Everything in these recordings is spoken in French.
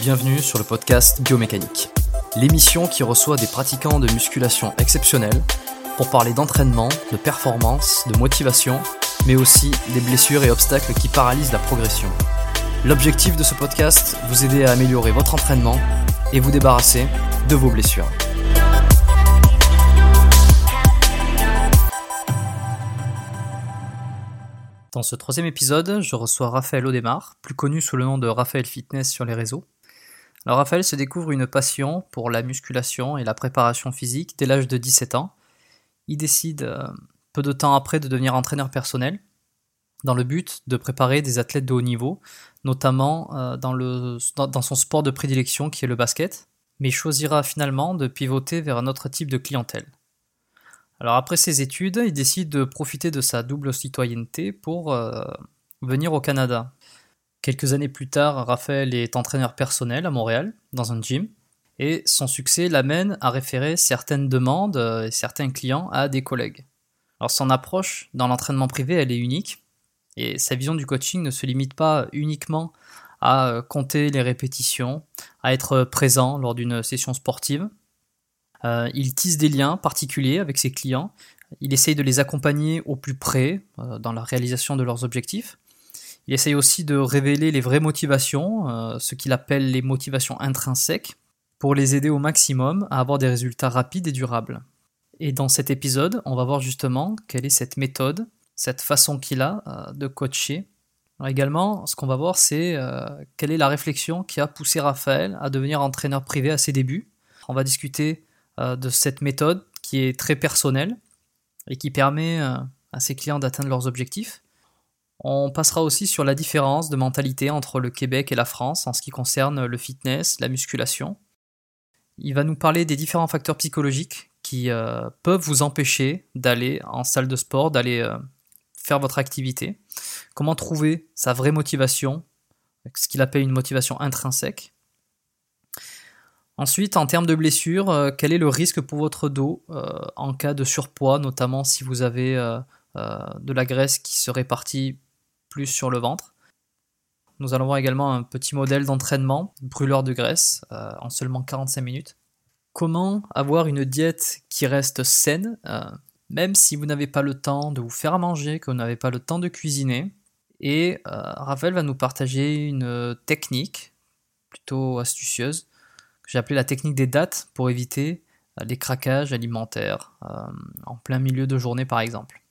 Bienvenue sur le podcast Biomécanique, l'émission qui reçoit des pratiquants de musculation exceptionnels pour parler d'entraînement, de performance, de motivation, mais aussi des blessures et obstacles qui paralysent la progression. L'objectif de ce podcast, vous aider à améliorer votre entraînement et vous débarrasser de vos blessures. Dans ce troisième épisode, je reçois Raphaël Audemars, plus connu sous le nom de Raphaël Fitness sur les réseaux. Alors Raphaël se découvre une passion pour la musculation et la préparation physique dès l'âge de 17 ans. Il décide euh, peu de temps après de devenir entraîneur personnel dans le but de préparer des athlètes de haut niveau, notamment euh, dans, dans son sport de prédilection qui est le basket, mais il choisira finalement de pivoter vers un autre type de clientèle. Après ses études, il décide de profiter de sa double citoyenneté pour euh, venir au Canada. Quelques années plus tard, Raphaël est entraîneur personnel à Montréal, dans un gym, et son succès l'amène à référer certaines demandes euh, et certains clients à des collègues. Alors son approche dans l'entraînement privé, elle est unique, et sa vision du coaching ne se limite pas uniquement à euh, compter les répétitions, à être présent lors d'une session sportive. Euh, il tisse des liens particuliers avec ses clients, il essaye de les accompagner au plus près dans la réalisation de leurs objectifs, il essaye aussi de révéler les vraies motivations, euh, ce qu'il appelle les motivations intrinsèques, pour les aider au maximum à avoir des résultats rapides et durables. Et dans cet épisode, on va voir justement quelle est cette méthode, cette façon qu'il a euh, de coacher. également, ce qu'on va voir, c'est euh, quelle est la réflexion qui a poussé Raphaël à devenir entraîneur privé à ses débuts. On va discuter de cette méthode qui est très personnelle et qui permet à ses clients d'atteindre leurs objectifs. On passera aussi sur la différence de mentalité entre le Québec et la France en ce qui concerne le fitness, la musculation. Il va nous parler des différents facteurs psychologiques qui euh, peuvent vous empêcher d'aller en salle de sport, d'aller euh, faire votre activité. Comment trouver sa vraie motivation, ce qu'il appelle une motivation intrinsèque. Ensuite, en termes de blessures, euh, quel est le risque pour votre dos en cas de surpoids, notamment si vous avez de la graisse qui se répartit plus sur le ventre? Nous allons voir également un petit modèle d'entraînement, brûleur de graisse, euh, en seulement 45 minutes. Comment avoir une diète qui reste saine, euh, même si vous n'avez pas le temps de vous faire manger, que vous n'avez pas le temps de cuisiner? Et euh, Raphaël va nous partager une technique plutôt astucieuse, que j'ai appelée la technique des dates, pour éviter les craquages alimentaires en plein milieu de journée par exemple.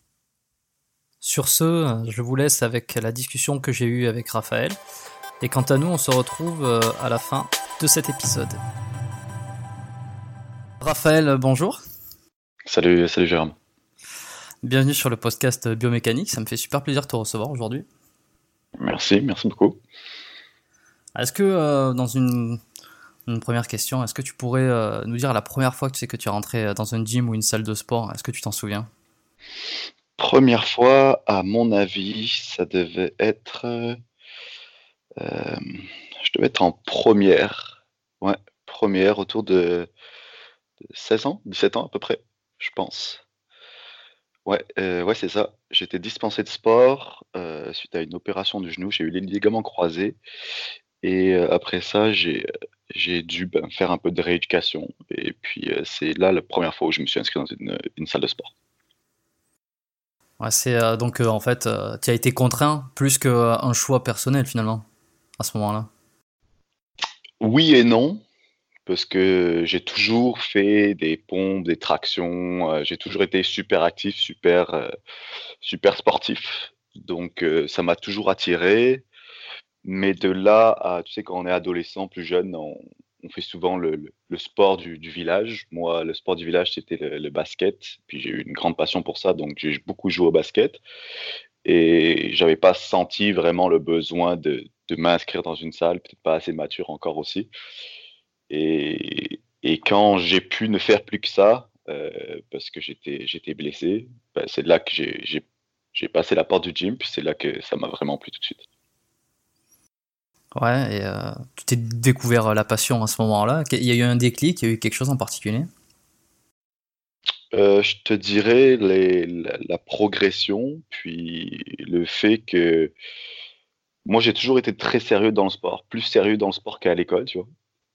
Sur ce, je vous laisse avec la discussion que j'ai eue avec Raphaël. Et quant à nous, on se retrouve euh, à la fin de cet épisode. Raphaël, bonjour. Salut, salut Jérôme. Bienvenue sur le podcast Biomécanique. Ça me fait super plaisir de te recevoir aujourd'hui. Merci, merci beaucoup. Est-ce que, euh, dans une, première question, est-ce que tu pourrais euh, nous dire la première fois que tu sais que tu es rentré dans un gym ou une salle de sport Est-ce que tu t'en souviens? Première fois, à mon avis, ça devait être. Euh, je devais être en première. Ouais, première, autour de, 16 ans, 17 ans à peu près, je pense. Ouais, euh, ouais, c'est ça. J'étais dispensé de sport euh, suite à une opération du genou. J'ai eu les ligaments croisés. Et après ça, j'ai dû ben, faire un peu de rééducation. Et puis, c'est là la première fois où je me suis inscrit dans une salle de sport c'est euh, donc euh, en fait, euh, tu as été contraint plus qu'un choix personnel finalement à ce moment-là. Oui et non, parce que j'ai toujours fait des pompes, des tractions, j'ai toujours été super actif, super, super sportif. Donc ça m'a toujours attiré. Mais de là à, tu sais, quand on est adolescent, plus jeune, on, fait souvent le, sport du, village. Moi, le sport du village, c'était le, basket. Puis j'ai eu une grande passion pour ça, donc j'ai beaucoup joué au basket. Et j'avais pas senti vraiment le besoin de, m'inscrire dans une salle, peut-être pas assez mature encore aussi. Et, quand j'ai pu ne faire plus que ça, euh, parce que j'étais blessé, ben, c'est là que j'ai passé la porte du gym, puis c'est là que ça m'a vraiment plu tout de suite. Ouais, et euh, tu t'es découvert la passion à ce moment-là. Il y a eu un déclic, il y a eu quelque chose en particulier? Euh, Je te dirais la, progression, puis le fait que moi j'ai toujours été très sérieux dans le sport, plus sérieux dans le sport qu'à l'école, tu vois.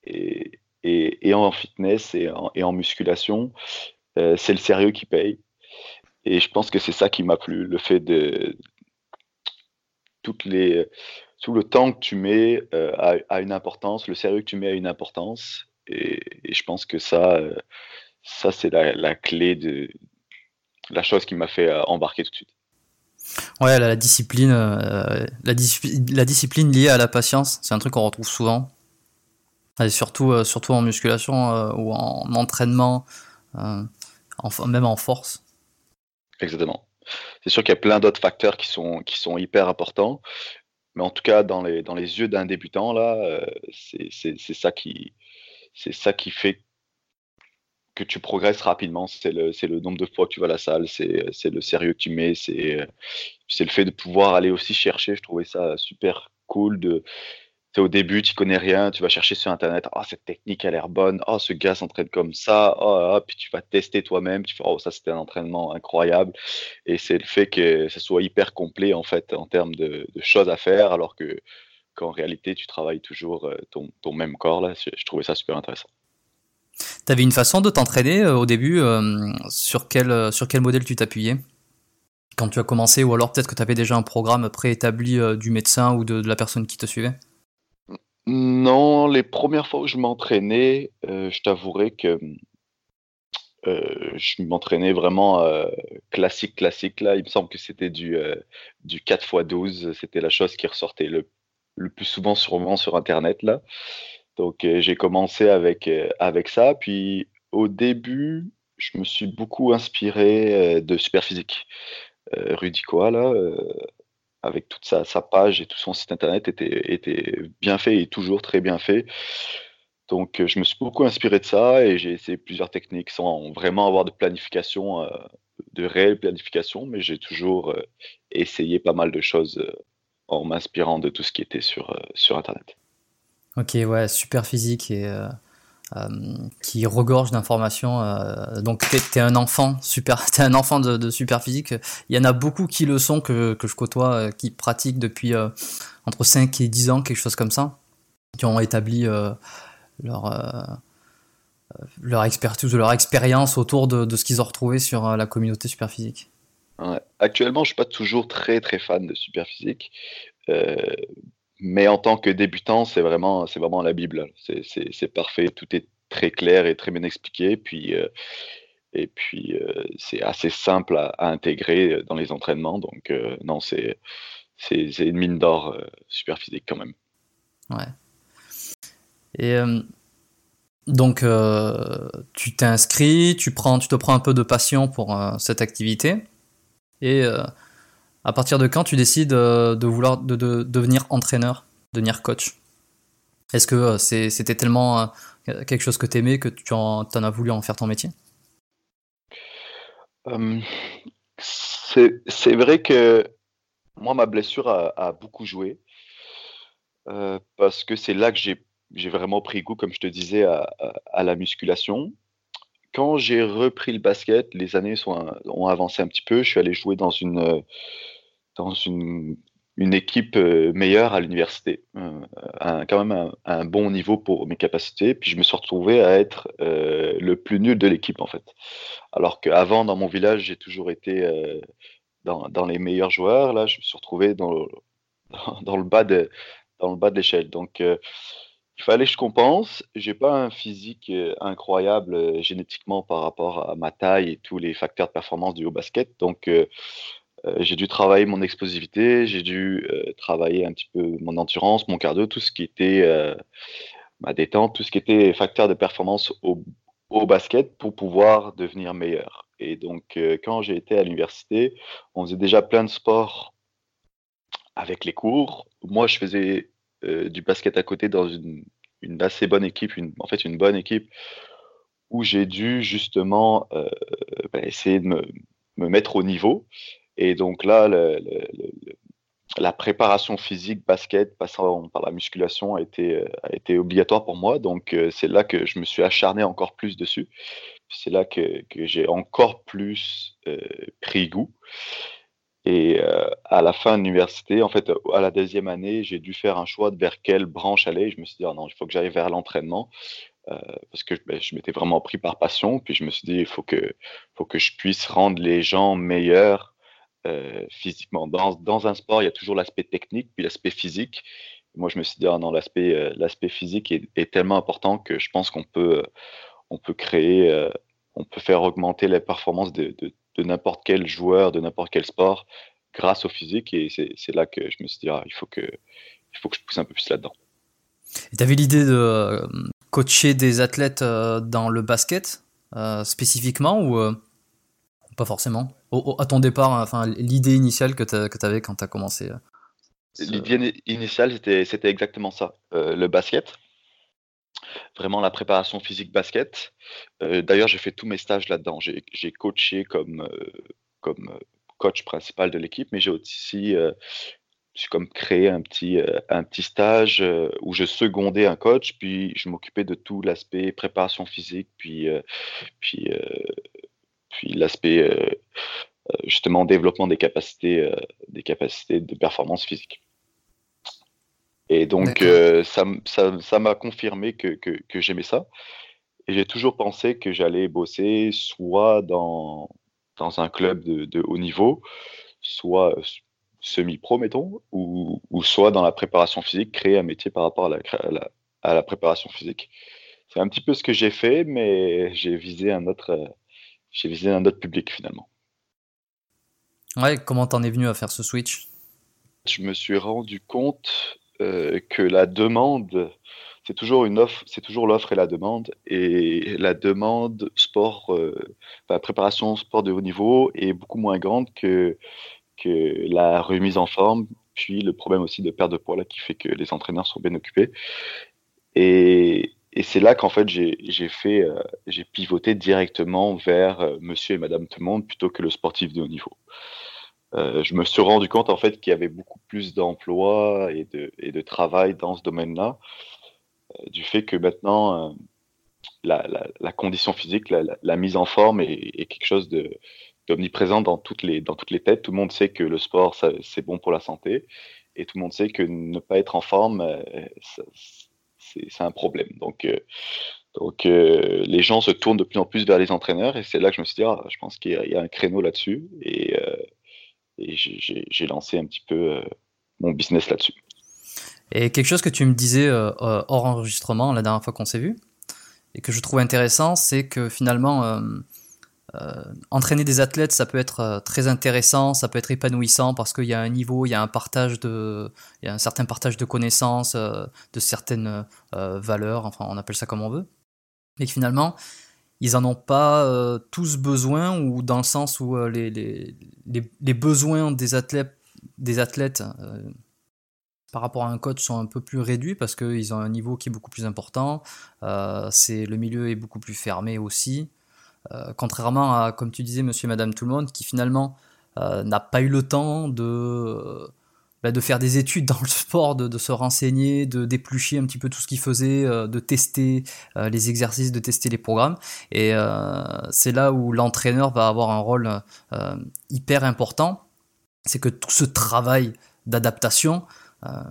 Et, et, en fitness et en, musculation, euh, c'est le sérieux qui paye. Et je pense que c'est ça qui m'a plu, le fait de toutes les tout le temps que tu mets euh, a, une importance, le sérieux que tu mets a une importance. Et, je pense que ça, euh, ça c'est la, clé de la chose qui m'a fait euh, embarquer tout de suite. Ouais, la, discipline, la, la, discipline liée à la patience, c'est un truc qu'on retrouve souvent. Et surtout, surtout en musculation ou en entraînement, même en force. Exactement. C'est sûr qu'il y a plein d'autres facteurs qui sont, qui sont hyper importants, mais en tout cas, dans les, dans les yeux d'un débutant, là, euh, c'est ça, qui, ça qui fait que tu progresses rapidement. C'est le, le nombre de fois que tu vas à la salle, c'est le sérieux que tu mets, c'est le fait de pouvoir aller aussi chercher. Je trouvais ça super cool de, au début, tu connais rien, tu vas chercher sur Internet, ah, cette technique a l'air bonne, ah, ce gars s'entraîne comme ça, ah, puis tu vas tester toi-même, tu fais, oh, ça c'était un entraînement incroyable. Et c'est le fait que ça soit hyper complet, en fait, en termes de, choses à faire, alors que qu'en réalité, tu travailles toujours euh, ton, ton même corps, là. Je, trouvais ça super intéressant. Tu avais une façon de t'entraîner euh, au début, euh, sur, quel, sur quel modèle tu t'appuyais? Quand tu as commencé, ou alors peut-être que tu avais déjà un programme préétabli du médecin ou de la personne qui te suivait? Non, les premières fois où je m'entraînais, euh, je t'avouerai que, euh, je m'entraînais vraiment, euh, classique, classique là. Il me semble que c'était du, du 4 x 12, c'était la chose qui ressortait le plus souvent sûrement sur internet là. Donc, j'ai commencé avec, avec ça. Puis au début, je me suis beaucoup inspiré, de Superphysique. Rudy Koa là, avec toute sa, page et tout son site internet était, était bien fait et toujours très bien fait. Donc euh, je me suis beaucoup inspiré de ça et j'ai essayé plusieurs techniques sans vraiment avoir de planification, euh, de réelle planification, mais j'ai toujours euh, essayé pas mal de choses en m'inspirant de tout ce qui était sur, sur internet. Ok, ouais, super physique et euh, qui regorge d'informations. Euh, donc tu es, un enfant super, es un enfant de, super physique. Il y en a beaucoup qui le sont que, que je côtoie, euh, qui pratiquent depuis entre 5 et 10 ans, quelque chose comme ça, qui ont établi leur leur expertise leur expérience autour de, de ce qu'ils ont retrouvé sur la communauté Superphysique. Ouais. Actuellement, je suis pas toujours très très fan de Superphysique, mais en tant que débutant, c'est vraiment, c'est vraiment la Bible. C'est parfait, tout est très clair et très bien expliqué. Puis, euh, et puis, euh, c'est assez simple à, intégrer dans les entraînements. Donc, euh, non, c'est une mine d'or super physique quand même. Ouais. Et donc, tu t'es inscrit, tu, prends, tu te prends un peu de passion pour cette activité. Et à partir de quand tu décides euh, de vouloir de, devenir entraîneur, devenir coach? Est-ce que euh, c'était tellement euh, quelque chose que tu aimais que tu en, as voulu en faire ton métier? C'est vrai que moi, ma blessure a, beaucoup joué parce que c'est là que j'ai vraiment pris goût, comme je te disais, à, la musculation. Quand j'ai repris le basket, les années ont avancé un petit peu. Je suis allé jouer dans une, dans une, une équipe euh, meilleure à l'université, euh, quand même un, bon niveau pour mes capacités. Puis je me suis retrouvé à être euh, le plus nul de l'équipe en fait. Alors qu'avant dans mon village j'ai toujours été dans, dans, les meilleurs joueurs. Là je me suis retrouvé dans dans, le bas de dans le bas de l'échelle. Donc il fallait que je compense. J'ai pas un physique incroyable génétiquement par rapport à ma taille et tous les facteurs de performance du haut basket. Donc j'ai dû travailler mon explosivité, j'ai dû euh, travailler un petit peu mon endurance, mon cardio, tout ce qui était euh, ma détente, tout ce qui était facteur de performance au, au basket pour pouvoir devenir meilleur. Et donc, euh, quand j'ai été à l'université, on faisait déjà plein de sports avec les cours. Moi, je faisais euh, du basket à côté dans une, une assez bonne équipe, une, en fait une bonne équipe où j'ai dû justement euh, ben, essayer de me, me, mettre au niveau. Et donc là, la préparation physique basket passant par la musculation a été, été obligatoire pour moi. Donc euh, c'est là que je me suis acharné encore plus dessus. C'est là que, j'ai encore plus euh, pris goût. Et euh, à la fin de l'université, en fait, à la deuxième année, j'ai dû faire un choix de vers quelle branche aller. Je me suis dit, oh non, il faut que j'aille vers l'entraînement. Euh, parce que ben, je m'étais vraiment pris par passion. Puis je me suis dit, il faut que, je puisse rendre les gens meilleurs euh, physiquement. Dans, dans, un sport, il y a toujours l'aspect technique, puis l'aspect physique. Moi, je me suis dit, ah non, l'aspect euh, physique est, tellement important que je pense qu'on peut, on peut créer, euh, on peut faire augmenter les performances de, de n'importe quel joueur, de n'importe quel sport, grâce au physique. Et c'est là que je me suis dit, ah, il, faut que, il faut que je pousse un peu plus là-dedans. Et tu avais l'idée de euh, coacher des athlètes euh, dans le basket euh, spécifiquement ou euh, pas forcément? À ton départ, enfin, l'idée initiale que tu avais quand tu as commencé euh, L'idée initiale, c'était exactement ça. le basket vraiment la préparation physique basket. Euh, D'ailleurs, j'ai fait tous mes stages là-dedans. J'ai coaché comme, euh, comme euh, coach principal de l'équipe, mais j'ai aussi euh, comme créé un petit, euh, un petit stage euh, où je secondais un coach, puis je m'occupais de tout l'aspect préparation physique, puis, puis, puis l'aspect justement développement des capacités, des capacités de performance physique. Et donc, euh, ça m'a ça, ça confirmé que, que, que j'aimais ça. Et j'ai toujours pensé que j'allais bosser soit dans, dans un club de, de haut niveau, soit semi-pro, mettons, ou, ou, soit dans la préparation physique, créer un métier par rapport à la, à la, à la préparation physique. C'est un petit peu ce que j'ai fait, mais j'ai visé un autre, j'ai visé un autre public finalement. Ouais, comment t'en es venu à faire ce switch? Je me suis rendu compte euh, que la demande, c'est toujours une offre, c'est toujours l'offre et la demande. Et la demande sport, euh, enfin, préparation sport de haut niveau est beaucoup moins grande que, que la remise en forme, puis le problème aussi de perte de poids là, qui fait que les entraîneurs sont bien occupés. Et, et c'est là qu'en fait j'ai fait, euh, j'ai pivoté directement vers euh, Monsieur et Madame tout le monde plutôt que le sportif de haut niveau. Euh, je me suis rendu compte en fait qu'il y avait beaucoup plus d'emplois et de, travail dans ce domaine-là, du fait que maintenant la, condition physique, la, mise en forme est, quelque chose d'omniprésent dans toutes les dans toutes les têtes. Tout le monde sait que le sport c'est bon pour la santé et tout le monde sait que ne pas être en forme c'est un problème. Donc euh, donc euh, les gens se tournent de plus en plus vers les entraîneurs et c'est là que je me suis dit ah, je pense qu'il y, a un créneau là-dessus et et j'ai lancé un petit peu euh, mon business là-dessus. Et quelque chose que tu me disais euh, hors enregistrement la dernière fois qu'on s'est vu, et que je trouve intéressant, c'est que finalement, euh, euh, entraîner des athlètes, ça peut être euh, très intéressant, ça peut être épanouissant parce qu'il y a un niveau, il y a un partage de, il y a un certain partage de connaissances, euh, de certaines valeurs, enfin on appelle ça comme on veut, mais finalement, ils en ont pas tous besoin ou dans le sens où les, les, les, les, besoins des athlètes, des athlètes par rapport à un coach sont un peu plus réduits parce qu'ils ont un niveau qui est beaucoup plus important. c'est le milieu est beaucoup plus fermé aussi. Contrairement à, comme tu disais, Monsieur et Madame tout le monde, qui finalement n'a pas eu le temps de bah, de faire des études dans le sport, de, se renseigner, de d'éplucher un petit peu tout ce qu'il faisait, euh, de tester euh, les exercices, de tester les programmes. Et euh, c'est là où l'entraîneur va avoir un rôle euh, hyper important. C'est que tout ce travail d'adaptation, euh,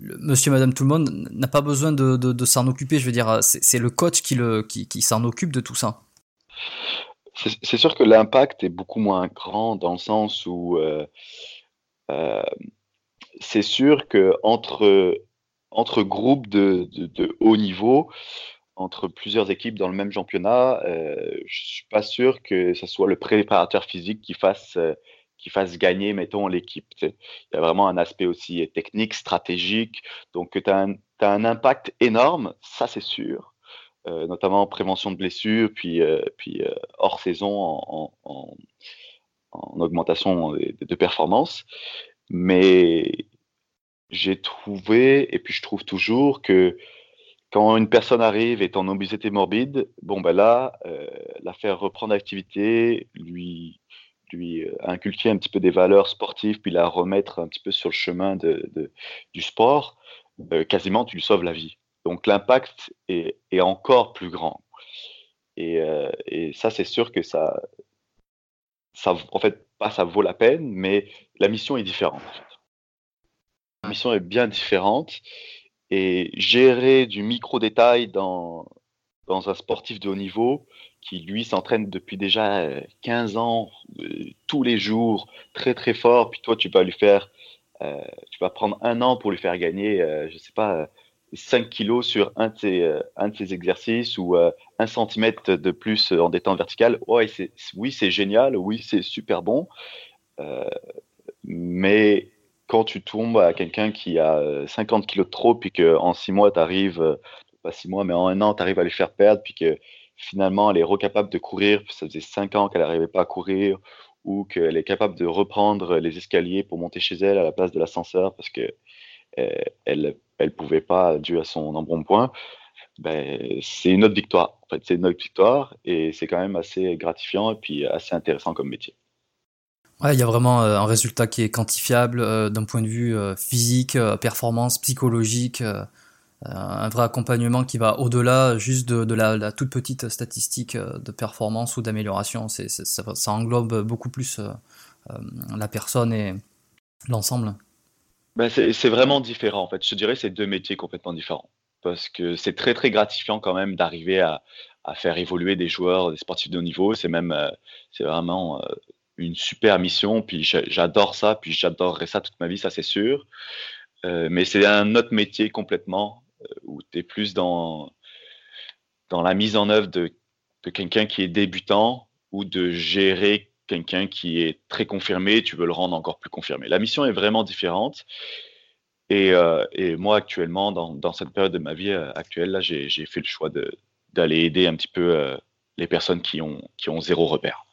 monsieur, madame, tout le monde n'a pas besoin de, s'en occuper. Je veux dire, c'est le coach qui, le, qui s'en occupe de tout ça. C'est sûr que l'impact est beaucoup moins grand dans le sens où euh, euh, c'est sûr que entre, entre groupes de, de, haut niveau, entre plusieurs équipes dans le même championnat, euh, je suis pas sûr que ce soit le préparateur physique qui fasse, euh, qui fasse gagner, mettons, l'équipe. Il y a vraiment un aspect aussi technique, stratégique. Donc, tu as, un impact énorme, ça c'est sûr, notamment en prévention de blessures, puis, euh, puis euh, hors saison en, en, augmentation de, performance. Mais j'ai trouvé, et puis je trouve toujours que quand une personne arrive et en obésité morbide, bon ben là, euh, la faire reprendre l'activité, lui, lui euh, inculquer un petit peu des valeurs sportives, puis la remettre un petit peu sur le chemin de, du sport, euh, quasiment tu lui sauves la vie. Donc l'impact est, encore plus grand. Et, et ça, c'est sûr que ça, en fait, pas ça vaut la peine, mais la mission est différente. La mission est bien différente et gérer du micro-détail dans, dans un sportif de haut niveau qui, lui, s'entraîne depuis déjà 15 euh, ans, euh, tous les jours, très très fort, puis toi, tu vas lui faire, euh, tu vas prendre un an pour lui faire gagner, je sais pas, 5 kilos sur un de ses, de exercices ou un centimètre de plus en détente verticale. Ouais, oui, c'est génial, oui, c'est super bon, mais quand tu tombes à quelqu'un qui a 50 euh, kilos de trop, puis qu'en 6 mois, tu arrives, euh, pas 6 mois, mais en un an, tu arrives à lui faire perdre, puis que finalement, elle est recapable de courir, puis ça faisait 5 ans qu'elle n'arrivait pas à courir, ou qu'elle est capable de reprendre les escaliers pour monter chez elle à la place de l'ascenseur parce que euh, elle ne pouvait pas dû à son embonpoint, ben, c'est une autre victoire. En fait, c'est une autre victoire et c'est quand même assez gratifiant et puis assez intéressant comme métier. Il y a vraiment euh, un résultat qui est quantifiable euh, d'un point de vue euh, physique, performance psychologique, un vrai accompagnement qui va au-delà juste de, la, toute petite statistique de performance ou d'amélioration. Ça, englobe beaucoup plus la personne et l'ensemble. Ben c'est, vraiment différent en fait. Je dirais c'est deux métiers complètement différents parce que c'est très très gratifiant quand même d'arriver à, faire évoluer des joueurs, des sportifs de haut niveau. C'est même c'est vraiment une super mission, puis j'adore ça, puis j'adorerais ça toute ma vie, ça c'est sûr. Euh, mais c'est un autre métier complètement euh, où tu es plus dans, dans la mise en œuvre de, de quelqu'un qui est débutant ou de gérer quelqu'un qui est très confirmé, tu veux le rendre encore plus confirmé. La mission est vraiment différente. Et, euh, et moi, actuellement, dans, dans, cette période de ma vie actuelle, là, j'ai fait le choix d'aller aider un petit peu les personnes qui ont, qui ont zéro repère.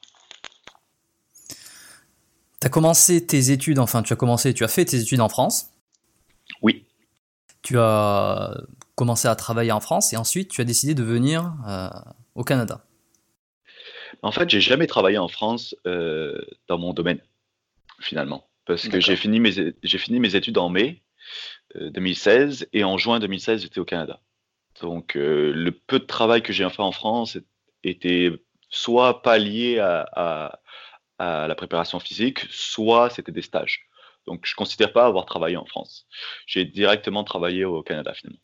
Tu as commencé tes études, enfin tu as commencé, tu as fait tes études en France. Oui. Tu as commencé à travailler en France et ensuite tu as décidé de venir euh, au Canada. En fait, j'ai jamais travaillé en France euh, dans mon domaine, finalement. Parce que j'ai fini, mes, fini mes études en mai 2016 euh, et en juin 2016, j'étais au Canada. Donc, le peu de travail que j'ai fait en France était soit pas lié à, à la préparation physique, soit c'était des stages. Donc je ne considère pas avoir travaillé en France. J'ai directement travaillé au Canada finalement.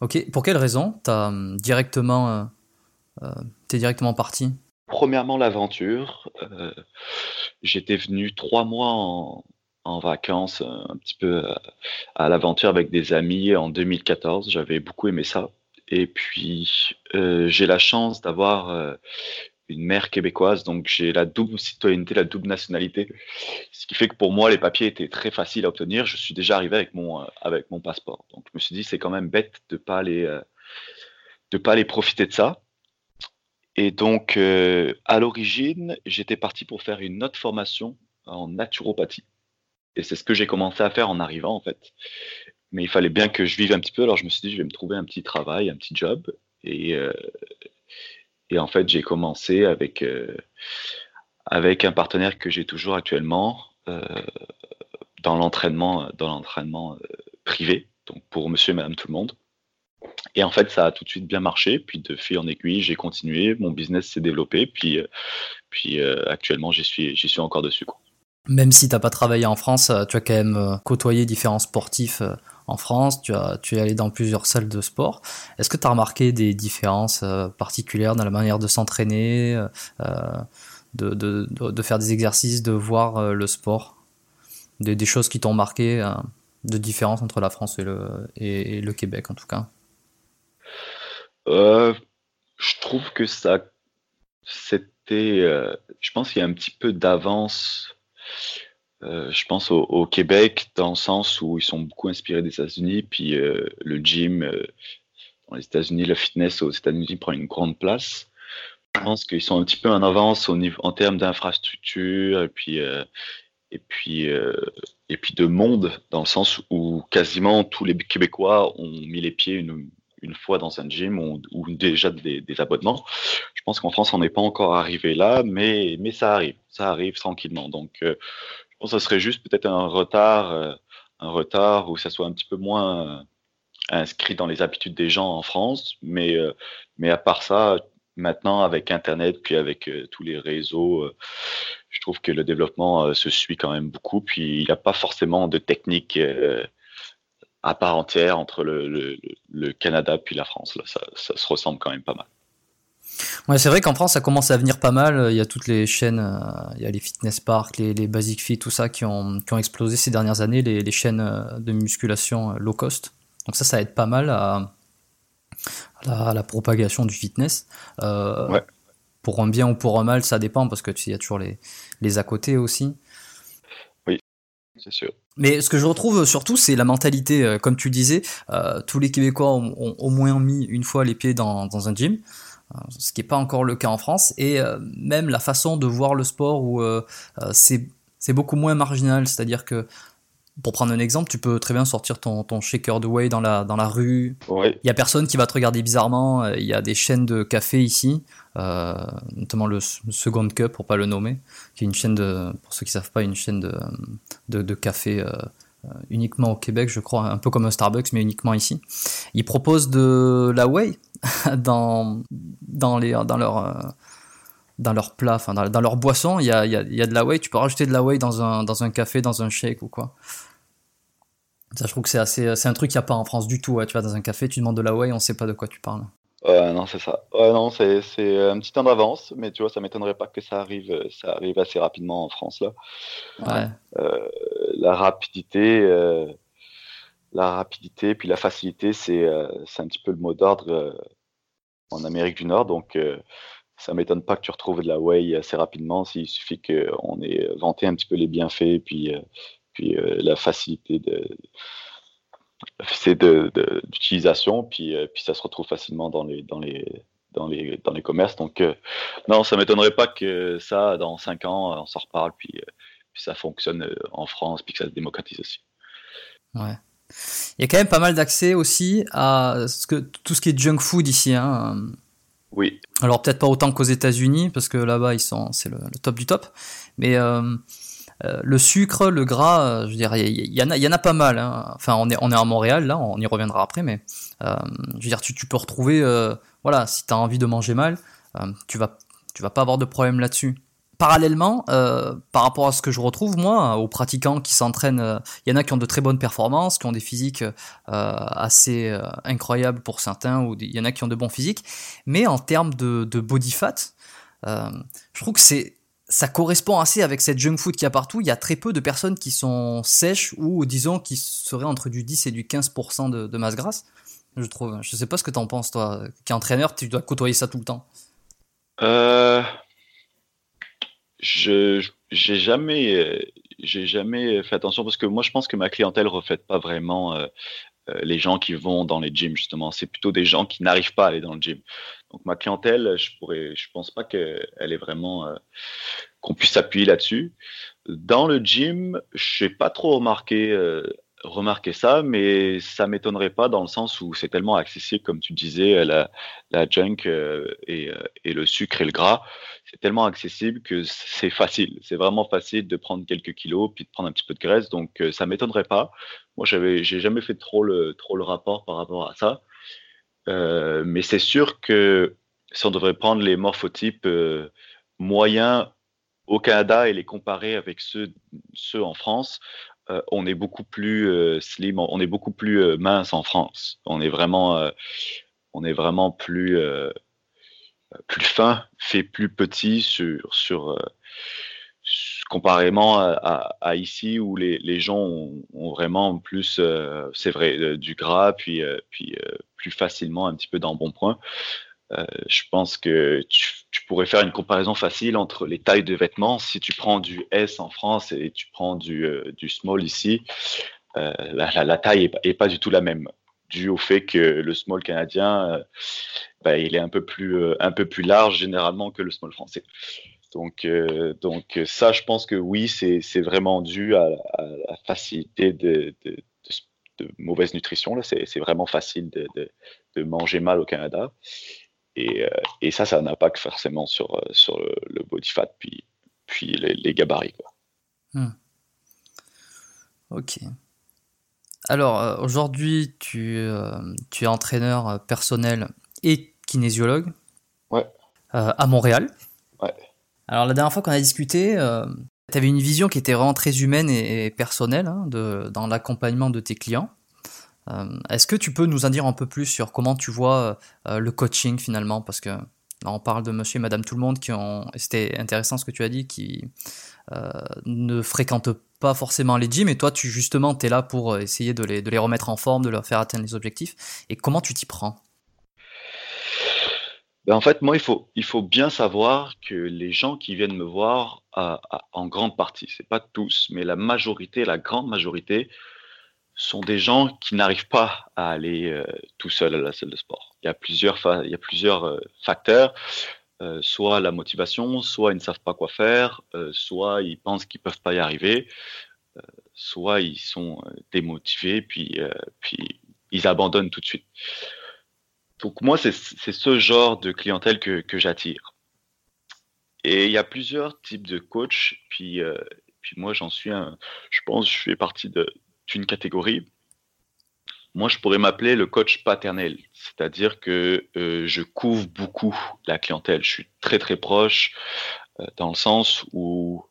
Ok, pour quelle raison tu hum, directement, euh, euh, es directement parti? Premièrement, l'aventure. Euh, j'étais venu trois mois en, vacances, un petit peu à, l'aventure avec des amis en 2014. J'avais beaucoup aimé ça. Et puis, j'ai la chance d'avoir une mère québécoise, donc j'ai la double citoyenneté, la double nationalité, ce qui fait que pour moi les papiers étaient très faciles à obtenir. Je suis déjà arrivé avec mon euh, avec mon passeport, donc je me suis dit c'est quand même bête de pas aller euh, de pas aller profiter de ça. Et donc euh, à l'origine j'étais parti pour faire une autre formation en naturopathie, et c'est ce que j'ai commencé à faire en arrivant en fait. Mais il fallait bien que je vive un petit peu, alors je me suis dit je vais me trouver un petit travail, un petit job, et et en fait, j'ai commencé avec, euh, avec un partenaire que j'ai toujours actuellement euh, dans l'entraînement, dans l'entraînement euh, privé, donc pour monsieur et madame tout le monde. Et en fait, ça a tout de suite bien marché. Puis de fil en aiguille, j'ai continué, mon business s'est développé. Puis, puis actuellement, j'y suis, suis encore dessus. Même si tu n'as pas travaillé en France, tu as quand même côtoyé différents sportifs en France, tu, as, tu es allé dans plusieurs salles de sport. Est-ce que tu as remarqué des différences euh, particulières dans la manière de s'entraîner, euh, de, de, faire des exercices, de voir euh, le sport? Des, des, choses qui t'ont marqué de différence entre la France et le, et, le Québec en tout cas Je trouve que ça, c'était, je pense qu'il y a un petit peu d'avance je pense au, Québec dans le sens où ils sont beaucoup inspirés des États-Unis, puis le gym dans les États-Unis, le fitness aux États-Unis prend une grande place. Je pense qu'ils sont un petit peu en avance en termes d'infrastructure et puis et puis et puis de monde dans le sens où quasiment tous les Québécois ont mis les pieds une, une fois dans un gym ou, déjà des, abonnements. Je pense qu'en France, on n'est pas encore arrivé là, mais, mais ça arrive, ça arrive tranquillement. Donc, euh, je pense que ce serait juste peut-être un retard, euh, un retard où ça soit un petit peu moins euh, inscrit dans les habitudes des gens en France. Mais, mais à part ça, maintenant, avec Internet, puis avec tous les réseaux, je trouve que le développement se suit quand même beaucoup. Puis il n'y a pas forcément de technique à part entière entre le, le, Canada puis la France. Là, ça, ça, se ressemble quand même pas mal. Ouais, c'est vrai qu'en France, ça commence à venir pas mal. Il y a toutes les chaînes, euh, il y a les fitness parks, les, les basic fit, tout ça qui ont, qui ont explosé ces dernières années, les, les, chaînes euh, de musculation euh, low cost. Donc ça, ça aide pas mal à, à, la, propagation du fitness. ouais. Pour un bien ou pour un mal, ça dépend parce que tu il y a toujours les, les à côté aussi c'est sûr. Mais ce que je retrouve surtout, c'est la mentalité. Euh, comme tu disais, euh, tous les Québécois ont, au moins mis une fois les pieds dans, un gym, euh, ce qui n'est pas encore le cas en France. Et même la façon de voir le sport où c'est beaucoup moins marginal. C'est-à-dire que pour prendre un exemple, tu peux très bien sortir ton, ton shaker de whey dans la, dans la rue. Il y a personne qui va te regarder bizarrement. Il y a des chaînes de café ici, euh, notamment le Second Cup, pour pas le nommer, qui est une chaîne de, pour ceux qui savent pas, une chaîne de, de, de café euh, uniquement au Québec, je crois, un peu comme un Starbucks, mais uniquement ici. Ils proposent de la whey dans, dans, les, dans leur... Dans leur plat, enfin dans, leur boisson, il y a, y, a, y a, de la whey. Tu peux rajouter de la whey dans un, dans un café, dans un shake ou quoi. Ça, je trouve que c'est assez, c'est un truc qu'il n'y a pas en France du tout. Tu vas dans un café, tu demandes de la whey, on sait pas de quoi tu parles. Ouais, non, c'est ça. Ouais, non, c'est, c'est un petit temps d'avance, mais tu vois, ça m'étonnerait pas que ça arrive, ça arrive assez rapidement en France là. Ouais. Euh, la rapidité, euh, la rapidité, puis la facilité, c'est, euh, c'est un petit peu le mot d'ordre en Amérique du Nord, donc ça m'étonne pas que tu retrouves de la whey assez rapidement. S'il suffit qu'on ait vanté un petit peu les bienfaits, puis, euh, puis euh, la facilité de d'utilisation, puis, euh, puis ça se retrouve facilement dans les, dans les, dans les, dans les commerces. Donc, non, ça m'étonnerait pas que ça, dans cinq ans, on s'en reparle, puis, puis ça fonctionne en France, puis que ça se démocratise aussi. Ouais. Il y a quand même pas mal d'accès aussi à tout ce qui est junk food ici. Hein. Oui. Alors peut-être pas autant qu'aux États-Unis parce que là-bas ils sont, c'est le, top du top. Mais euh, euh, le sucre, le gras, euh, je dire, il y, en a, y en a pas mal. Hein. Enfin, on est, on est à Montréal là, on y reviendra après, mais je veux dire, tu, tu peux retrouver, voilà, si tu as envie de manger mal, tu vas, tu vas pas avoir de problème là-dessus parallèlement, euh, par rapport à ce que je retrouve moi, aux pratiquants qui s'entraînent, il euh, y en a qui ont de très bonnes performances, qui ont des physiques euh, assez incroyables pour certains, ou il y en a qui ont de bons physiques, mais en termes de, body fat, je trouve que c'est ça correspond assez avec cette junk food qu'il y a partout. Il y a très peu de personnes qui sont sèches ou disons qui seraient entre du 10 et du 15% de, masse grasse. Je trouve. Je sais pas ce que tu en penses toi, qui est entraîneur, tu dois côtoyer ça tout le temps. Euh, je j'ai jamais euh, j'ai jamais fait attention parce que moi je pense que ma clientèle reflète pas vraiment euh, euh, les gens qui vont dans les gyms justement. C'est plutôt des gens qui n'arrivent pas à aller dans le gym. Donc ma clientèle je pourrais je pense pas qu'elle est vraiment qu'on puisse s'appuyer là-dessus. Dans le gym je n'ai pas trop remarqué remarqué ça, mais ça m'étonnerait pas dans le sens où c'est tellement accessible, comme tu disais, la, la junk et, et, le sucre et le gras c'est tellement accessible que c'est facile. C'est vraiment facile de prendre quelques kilos puis de prendre un petit peu de graisse. Donc, euh, ça m'étonnerait pas. Moi, j'avais, j'ai jamais fait trop le, trop le rapport par rapport à ça. Euh, mais c'est sûr que si on devrait prendre les morphotypes euh, moyens au Canada et les comparer avec ceux, ceux en France, on est beaucoup plus slim, on est beaucoup plus mince en France. On est vraiment, on est vraiment plus plus fin, fait plus petit sur, sur euh, comparément à, ici où les, les gens ont, vraiment plus, euh, c'est vrai, euh, du gras, puis, puis plus facilement un petit peu dans bon point. Euh, je pense que tu, pourrais faire une comparaison facile entre les tailles de vêtements. Si tu prends du S en France et tu prends du, euh, small ici, euh, la, taille est, pas du tout la même, dû au fait que le small canadien, bah, il est un peu, plus, large généralement que le small français. Donc, ça, je pense que oui, c'est vraiment dû à, la facilité de, de, mauvaise nutrition. C'est vraiment facile de, manger mal au Canada. Et, euh, et ça, ça a un impact forcément sur, euh, sur le, body fat, puis, puis les, gabarits. Quoi. Hmm. Ok. Alors, euh, aujourd'hui, tu, tu, es entraîneur personnel et kinésiologue ouais. à Montréal. Ouais. Alors, la dernière fois qu'on a discuté, tu avais une vision qui était vraiment très humaine et, personnelle hein, de, dans l'accompagnement de tes clients. Euh, est-ce que tu peux nous en dire un peu plus sur comment tu vois euh, le coaching finalement? Parce que on parle de monsieur et madame tout le monde qui ont. C'était intéressant ce que tu as dit, qui euh, ne fréquentent pas forcément les gyms, et toi, tu justement, tu es là pour essayer de les, de les remettre en forme, de leur faire atteindre les objectifs. Et comment tu t'y prends? Ben en fait, moi, il faut, il faut bien savoir que les gens qui viennent me voir, en grande partie, c'est pas tous, mais la majorité, la grande majorité, sont des gens qui n'arrivent pas à aller euh, tout seuls à la salle de sport. Il y a plusieurs, il y a plusieurs euh, facteurs, euh, soit la motivation, soit ils ne savent pas quoi faire, soit ils pensent qu'ils peuvent pas y arriver, soit ils sont démotivés, puis, puis ils abandonnent tout de suite. Donc moi, c'est ce genre de clientèle que, que j'attire. Et il y a plusieurs types de coachs, puis, puis moi j'en suis un, je pense, je fais partie de, une catégorie. Moi, je pourrais m'appeler le coach paternel, c'est-à-dire que euh, je couvre beaucoup la clientèle. Je suis très très proche euh, dans le sens où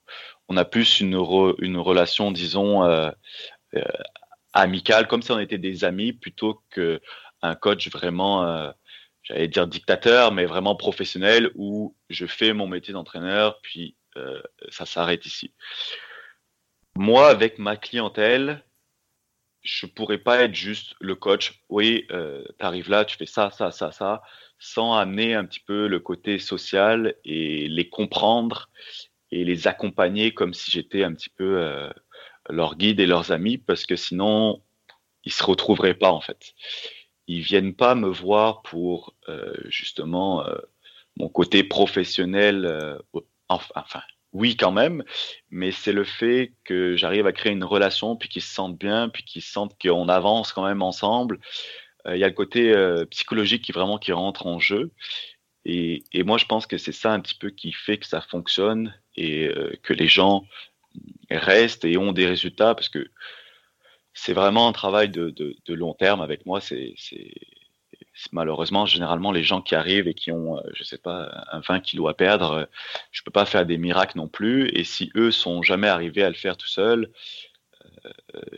on a plus une, une relation, disons, euh, amicale, comme si on était des amis, plutôt qu'un coach vraiment, j'allais dire dictateur, mais vraiment professionnel, où je fais mon métier d'entraîneur, puis ça s'arrête ici. Moi, avec ma clientèle, je pourrais pas être juste le coach. Oui, euh, tu arrives là, tu fais ça, ça, ça, ça, sans amener un petit peu le côté social et les comprendre et les accompagner comme si j'étais un petit peu euh, leur guide et leurs amis, parce que sinon, ils se retrouveraient pas en fait. Ils viennent pas me voir pour euh, justement euh, mon côté professionnel, euh, enfin oui quand même, mais c'est le fait que j'arrive à créer une relation, puis qu'ils se sentent bien, puis qu'ils sentent qu'on avance quand même ensemble. Euh, il y a le côté euh, psychologique qui vraiment qui rentre en jeu. Et, moi, je pense que c'est ça un petit peu qui fait que ça fonctionne et euh, que les gens restent et ont des résultats, parce que c'est vraiment un travail de long terme avec moi. C'est malheureusement, généralement, les gens qui arrivent et qui ont, euh, je sais pas, un 20 kilos à perdre, euh, je peux pas faire des miracles non plus. Et si eux sont jamais arrivés à le faire tout seuls, euh,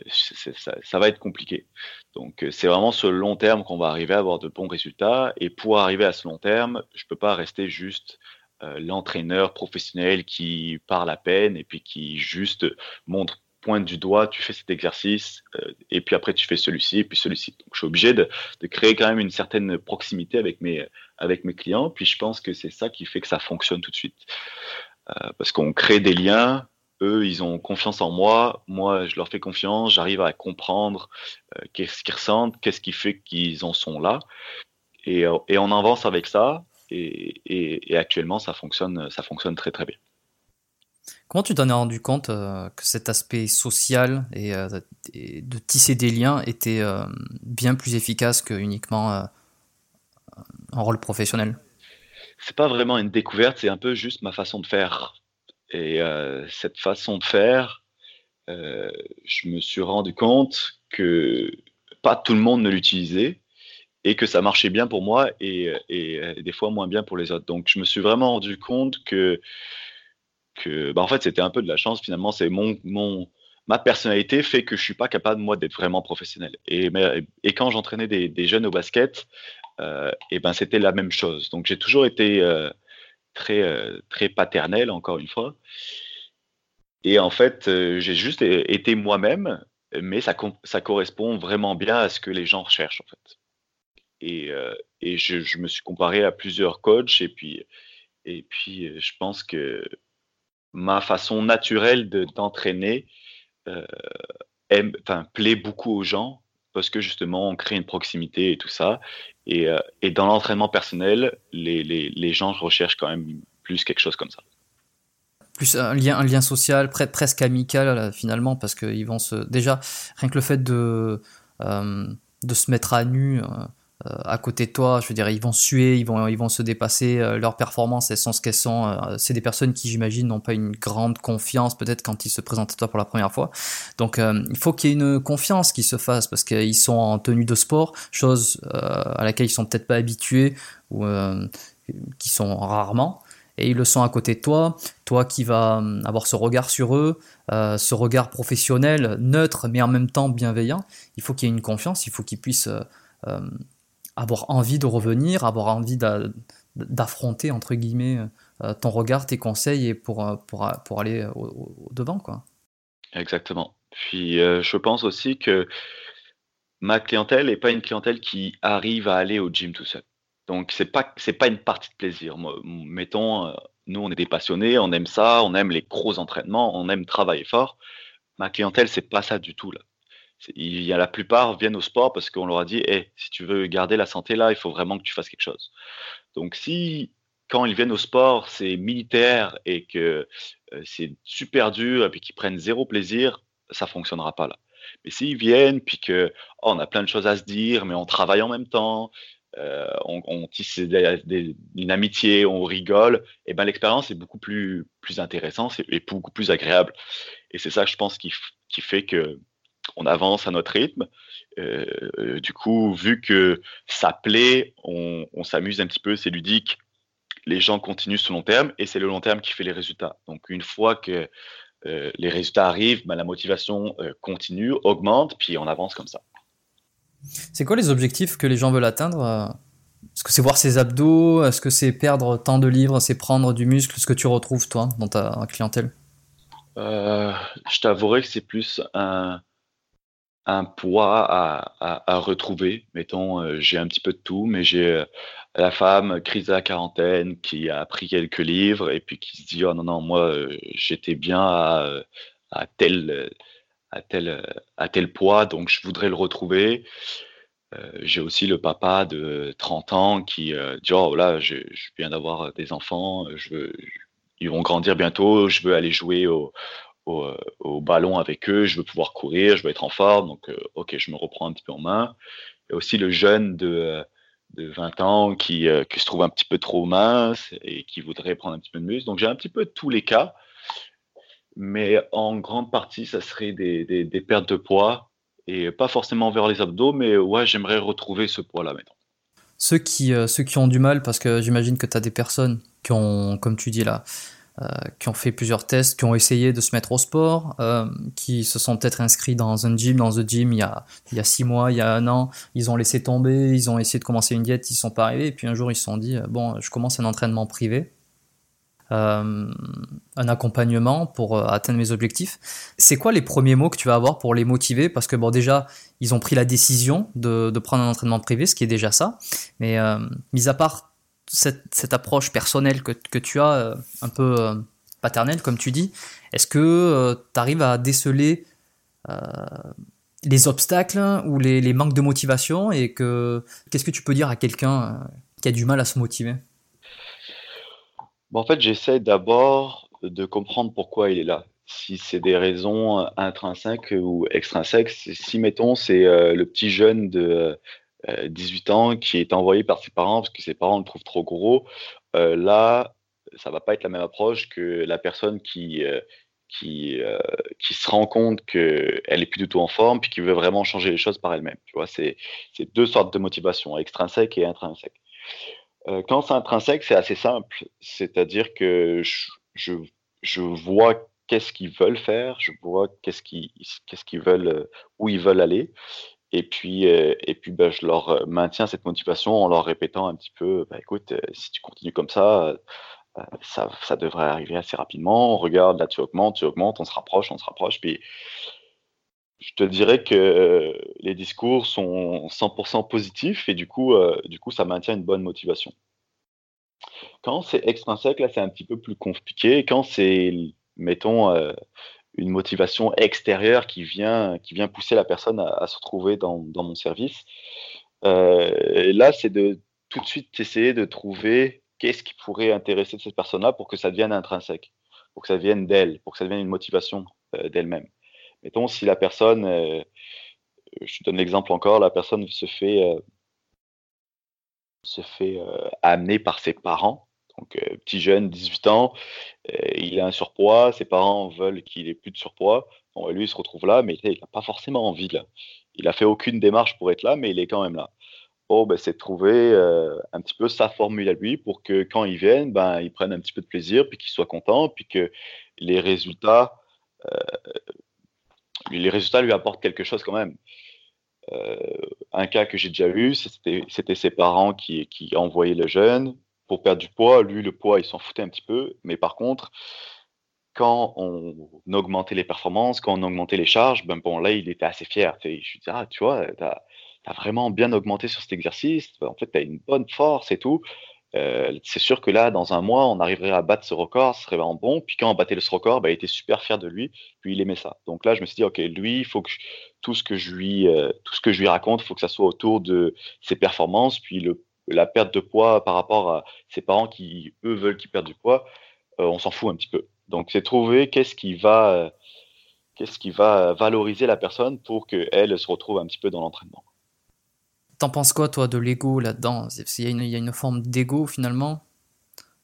ça, va être compliqué. Donc, c'est vraiment ce long terme qu'on va arriver à avoir de bons résultats. Et pour arriver à ce long terme, je peux pas rester juste l'entraîneur professionnel qui parle à peine et puis qui juste montre pointe du doigt, tu fais cet exercice, euh, et puis après tu fais celui-ci, puis celui-ci. Donc je suis obligé de, créer quand même une certaine proximité avec mes, clients, puis je pense que c'est ça qui fait que ça fonctionne tout de suite. Euh, parce qu'on crée des liens, eux, ils ont confiance en moi, moi, je leur fais confiance, j'arrive à comprendre euh, qu'est-ce qu'ils ressentent, qu'est-ce qui fait qu'ils en sont là, et, et on avance avec ça, et, et, actuellement, ça fonctionne, ça fonctionne très très bien. Comment tu t'en es rendu compte euh, que cet aspect social euh, et, de tisser des liens était euh, bien plus efficace que uniquement un rôle professionnel? C'est pas vraiment une découverte, c'est un peu juste ma façon de faire. Et cette façon de faire, je me suis rendu compte que pas tout le monde ne l'utilisait et que ça marchait bien pour moi et, des fois moins bien pour les autres. Donc je me suis vraiment rendu compte que bah, en fait, c'était un peu de la chance finalement. C'est mon, ma personnalité fait que je suis pas capable moi d'être vraiment professionnel. Et, quand j'entraînais des, jeunes au basket, euh, et ben c'était la même chose. Donc j'ai toujours été euh, très euh, très paternel encore une fois. Et en fait, euh, j'ai juste été moi-même, mais ça, correspond vraiment bien à ce que les gens recherchent en fait. et, et je, je, me suis comparé à plusieurs coachs et puis, et puis je pense que ma façon naturelle d'entraîner enfin, plaît beaucoup aux gens parce que justement on crée une proximité et tout ça. Et, et dans l'entraînement personnel, les, les, les gens recherchent quand même plus quelque chose comme ça plus un lien, un lien social, presque amical finalement, parce qu'ils vont se. Déjà, rien que le fait de, euh, de se mettre à nu euh, à côté de toi, je veux dire, ils vont suer, ils vont, ils vont se dépasser, euh, leurs performances, elles sont ce qu'elles sont. c'est des personnes qui, j'imagine, n'ont pas une grande confiance, peut-être quand ils se présentent à toi pour la première fois. Donc, il faut qu'il y ait une confiance qui se fasse, parce qu'ils sont en tenue de sport, chose à laquelle ils sont peut-être pas habitués, ou qui sont rarement et ils le sont à côté de toi, toi qui vas avoir ce regard sur eux, euh, ce regard professionnel, neutre, mais en même temps bienveillant, il faut qu'il y ait une confiance, il faut qu'ils puissent euh, avoir envie de revenir, avoir envie d'affronter, entre guillemets, euh, ton regard, tes conseils, et pour, pour, pour aller au, devant. Exactement. Puis je pense aussi que ma clientèle n'est pas une clientèle qui arrive à aller au gym tout seul. Donc c'est pas c'est pas une partie de plaisir. mettons, euh, nous on est des passionnés, on aime ça, on aime les gros entraînements, on aime travailler fort. Ma clientèle c'est pas ça du tout là. Il y a la plupart viennent au sport parce qu'on leur a dit, hey, si tu veux garder la santé là, il faut vraiment que tu fasses quelque chose. Donc si quand ils viennent au sport c'est militaire et que euh, c'est super dur et puis qu'ils prennent zéro plaisir, ça fonctionnera pas là. Mais s'ils viennent puis que oh, on a plein de choses à se dire, mais on travaille en même temps, euh, on, tisse une amitié, on rigole, et ben l'expérience est beaucoup plus, plus intéressante et, beaucoup plus agréable. Et c'est ça, je pense, qui, qui fait que on avance à notre rythme. Euh, du coup, vu que ça plaît, on, s'amuse un petit peu, c'est ludique. Les gens continuent sur le long terme et c'est le long terme qui fait les résultats. Donc, une fois que euh, les résultats arrivent, ben, la motivation continue, augmente, puis on avance comme ça. C'est quoi les objectifs que les gens veulent atteindre euh? Est-ce que c'est voir ses abdos? Est-ce que c'est perdre tant de livres C'est prendre du muscle? Ce que tu retrouves, toi, dans ta clientèle? Euh, Je t'avouerai que c'est plus un, un poids à, retrouver. Mettons, euh, j'ai un petit peu de tout, mais j'ai la femme, crise de la quarantaine, qui a pris quelques livres et puis qui se dit Oh non, non, moi, j'étais bien à, à tel à tel, à tel poids, donc je voudrais le retrouver. Euh, j'ai aussi le papa de 30 ans qui euh, dit Oh là, je, viens d'avoir des enfants, je veux, ils vont grandir bientôt, je veux aller jouer au, au, ballon avec eux, je veux pouvoir courir, je veux être en forme, donc euh, ok, je me reprends un petit peu en main. Et aussi le jeune de, de 20 ans qui, se trouve un petit peu trop mince et qui voudrait prendre un petit peu de muscle. Donc j'ai un petit peu tous les cas mais en grande partie, ça serait des, pertes de poids et pas forcément vers les abdos, mais ouais, j'aimerais retrouver ce poids-là maintenant. Ceux qui, euh, ceux qui ont du mal, parce que j'imagine que tu as des personnes qui ont, comme tu dis là, euh, qui ont fait plusieurs tests, qui ont essayé de se mettre au sport, euh, qui se sont peut-être inscrits dans un gym, dans un gym il y, a, il y a six mois, il y a un an, ils ont laissé tomber, ils ont essayé de commencer une diète, ils sont pas arrivés, et puis un jour ils se sont dit, bon, je commence un entraînement privé, euh, un accompagnement pour euh, atteindre mes objectifs. C'est quoi les premiers mots que tu vas avoir pour les motiver? Parce que bon, déjà, ils ont pris la décision de, prendre un entraînement privé, ce qui est déjà ça. Mais euh, mis à part cette, approche personnelle que, tu as, un peu paternelle, comme tu dis, est-ce que tu arrives à déceler les obstacles ou les, manques de motivation et que qu'est-ce que tu peux dire à quelqu'un qui a du mal à se motiver? Bah, en fait, j'essaie d'abord de comprendre pourquoi il est là. Si c'est des raisons euh, intrinsèques ou extrinsèques, si mettons c'est euh, le petit jeune de 18 euh, ans qui est envoyé par ses parents parce que ses parents le trouvent trop gros, là, ça va pas être la même approche que la personne qui qui, qui se rend compte qu'elle est plus du tout en forme puis qui veut vraiment changer les choses par elle-même. Tu vois, c'est deux sortes de motivation, extrinsèque et intrinsèque. Euh, quand c'est intrinsèque, c'est assez simple. C'est-à-dire que je, je, vois qu'est-ce qu'ils veulent faire, je vois qu'est-ce qu'ils veulent, euh, où ils veulent aller. Et puis, euh, et puis ben, je leur maintiens cette motivation en leur répétant un petit peu, bah, écoute, si tu continues comme ça, ça, ça, devrait arriver assez rapidement. Regarde, là tu augmentes, tu augmentes, on se rapproche, on se rapproche. Puis je te dirais que les discours sont 100% positifs et du coup, du coup, ça maintient une bonne motivation. Quand c'est extrinsèque, là, c'est un petit peu plus compliqué. Quand c'est, mettons, une motivation extérieure qui vient, qui vient pousser la personne à, se retrouver dans, mon service. Euh, là, c'est de tout de suite essayer de trouver qu'est-ce qui pourrait intéresser cette personne-là pour que ça devienne intrinsèque, pour que ça vienne d'elle, pour que ça devienne une motivation euh, d'elle-même. Mettons, si la personne, euh, je te donne l'exemple encore, la personne se fait, se fait amener par ses parents donc, euh, petit jeune, 18 ans, euh, il a un surpoids, ses parents veulent qu'il ait plus de surpoids. Bon, lui, il se retrouve là, mais il n'a pas forcément envie là. Il a fait aucune démarche pour être là, mais il est quand même là. Bon, ben, c'est de trouver euh, un petit peu sa formule à lui pour que quand ils viennent, ben, ils prennent un petit peu de plaisir, puis qu'ils soient contents, puis que les résultats, les résultats lui apportent quelque chose quand même. un cas que j'ai déjà eu, c'était ses parents qui, qui envoyaient le jeune pour perdre du poids. Lui, le poids, il s'en foutait un petit peu. Mais par contre, quand on augmentait les performances, quand on augmentait les charges, ben bon, là, il était assez fier. Je lui dis, ah, tu vois, tu as, vraiment bien augmenté sur cet exercice. En fait, tu as une bonne force et tout. Euh, c'est sûr que là, dans un mois, on arriverait à battre ce record, ce serait vraiment bon. Puis quand on battait ce record, ben, il était super fier de lui, puis il aimait ça. Donc là, je me suis dit, ok, lui, il faut que tout ce que je lui, euh, tout ce que je lui raconte, il faut que ça soit autour de ses performances, puis le la perte de poids par rapport à ses parents qui, eux, veulent qu'il perde du poids, euh, on s'en fout un petit peu. Donc, c'est trouver qu'est-ce qui va, euh, qu'est-ce qui va valoriser la personne pour qu'elle se retrouve un petit peu dans l'entraînement. T'en penses quoi, toi, de l'ego là-dedans? Il, y, a une forme d'ego finalement?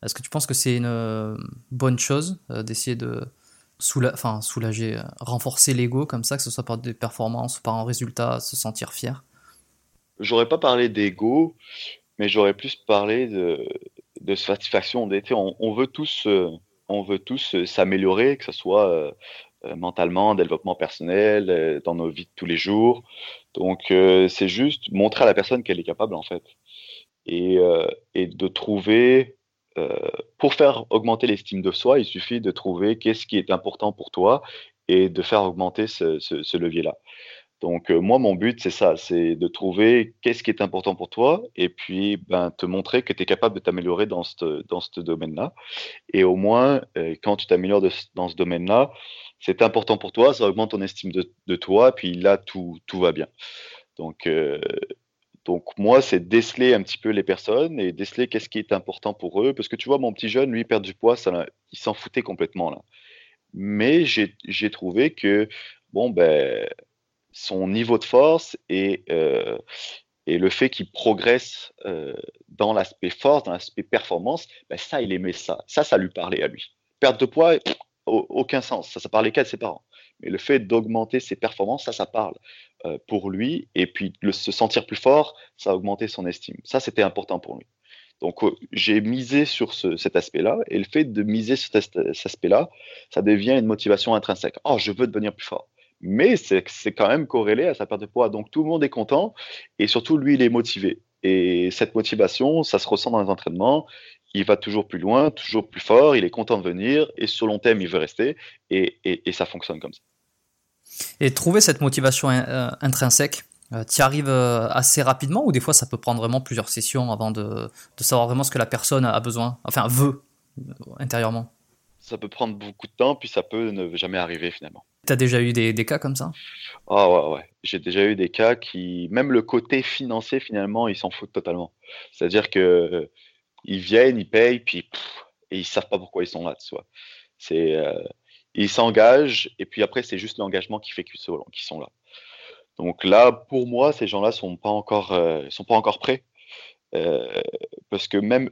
Est-ce que tu penses que c'est une euh, bonne chose d'essayer de enfin, soulager, renforcer l'ego comme ça, que ce soit par des performances ou par un résultat, se sentir fier? J'aurais pas parlé d'ego mais j'aurais plus parlé de, satisfaction. On, veut tous, euh, on veut tous euh, s'améliorer, que ce soit euh, mentalement, développement personnel, dans nos vies de tous les jours. Donc, c'est juste montrer à la personne qu'elle est capable, en fait. Et, de trouver, pour faire augmenter l'estime de soi, il suffit de trouver qu'est-ce qui est important pour toi et de faire augmenter ce levier-là. Donc euh, moi, mon but, c'est ça, c'est de trouver qu'est-ce qui est important pour toi et puis ben, te montrer que tu es capable de t'améliorer dans ce dans domaine-là. Et au moins, euh, quand tu t'améliores dans ce domaine-là, c'est important pour toi, ça augmente ton estime de, de toi, puis là, tout, tout va bien. Donc, euh, donc moi, c'est déceler un petit peu les personnes et déceler qu'est-ce qui est important pour eux. Parce que tu vois, mon petit jeune, lui, perd du poids, ça, il s'en foutait complètement là. Mais j'ai trouvé que, bon, ben son niveau de force et, euh, le fait qu'il progresse euh, dans l'aspect force, dans l'aspect performance, ben ça, il aimait ça. Ça, ça lui parlait à lui. Perte de poids, aucun sens. Ça, ça parlait qu'à ses parents. Mais le fait d'augmenter ses performances, ça, ça parle euh, pour lui. Et puis, se sentir plus fort, ça a augmenté son estime. Ça, c'était important pour lui. Donc, j'ai misé sur ce, cet aspect-là. Et le fait de miser sur cet aspect-là, ça devient une motivation intrinsèque. Oh, je veux devenir plus fort mais c'est quand même corrélé à sa perte de poids. Donc tout le monde est content et surtout lui, il est motivé. Et cette motivation, ça se ressent dans les entraînements. Il va toujours plus loin, toujours plus fort, il est content de venir et sur long terme, il veut rester et, et, ça fonctionne comme ça. Et trouver cette motivation euh, intrinsèque, euh, tu y arrives euh, assez rapidement ou des fois ça peut prendre vraiment plusieurs sessions avant de, de savoir vraiment ce que la personne a besoin, enfin veut intérieurement? Ça peut prendre beaucoup de temps, puis ça peut ne jamais arriver finalement. T'as déjà eu des, cas comme ça? Ah ouais, ouais. J'ai déjà eu des cas qui, même le côté financier, finalement, ils s'en foutent totalement. C'est-à-dire que ils viennent, ils payent, puis et ils savent pas pourquoi ils sont là, tu vois. C'est, euh, ils s'engagent, et puis après, c'est juste l'engagement qui fait qu'ils sont là. Donc là, pour moi, ces gens-là sont pas encore, euh, sont pas encore prêts, euh, parce que même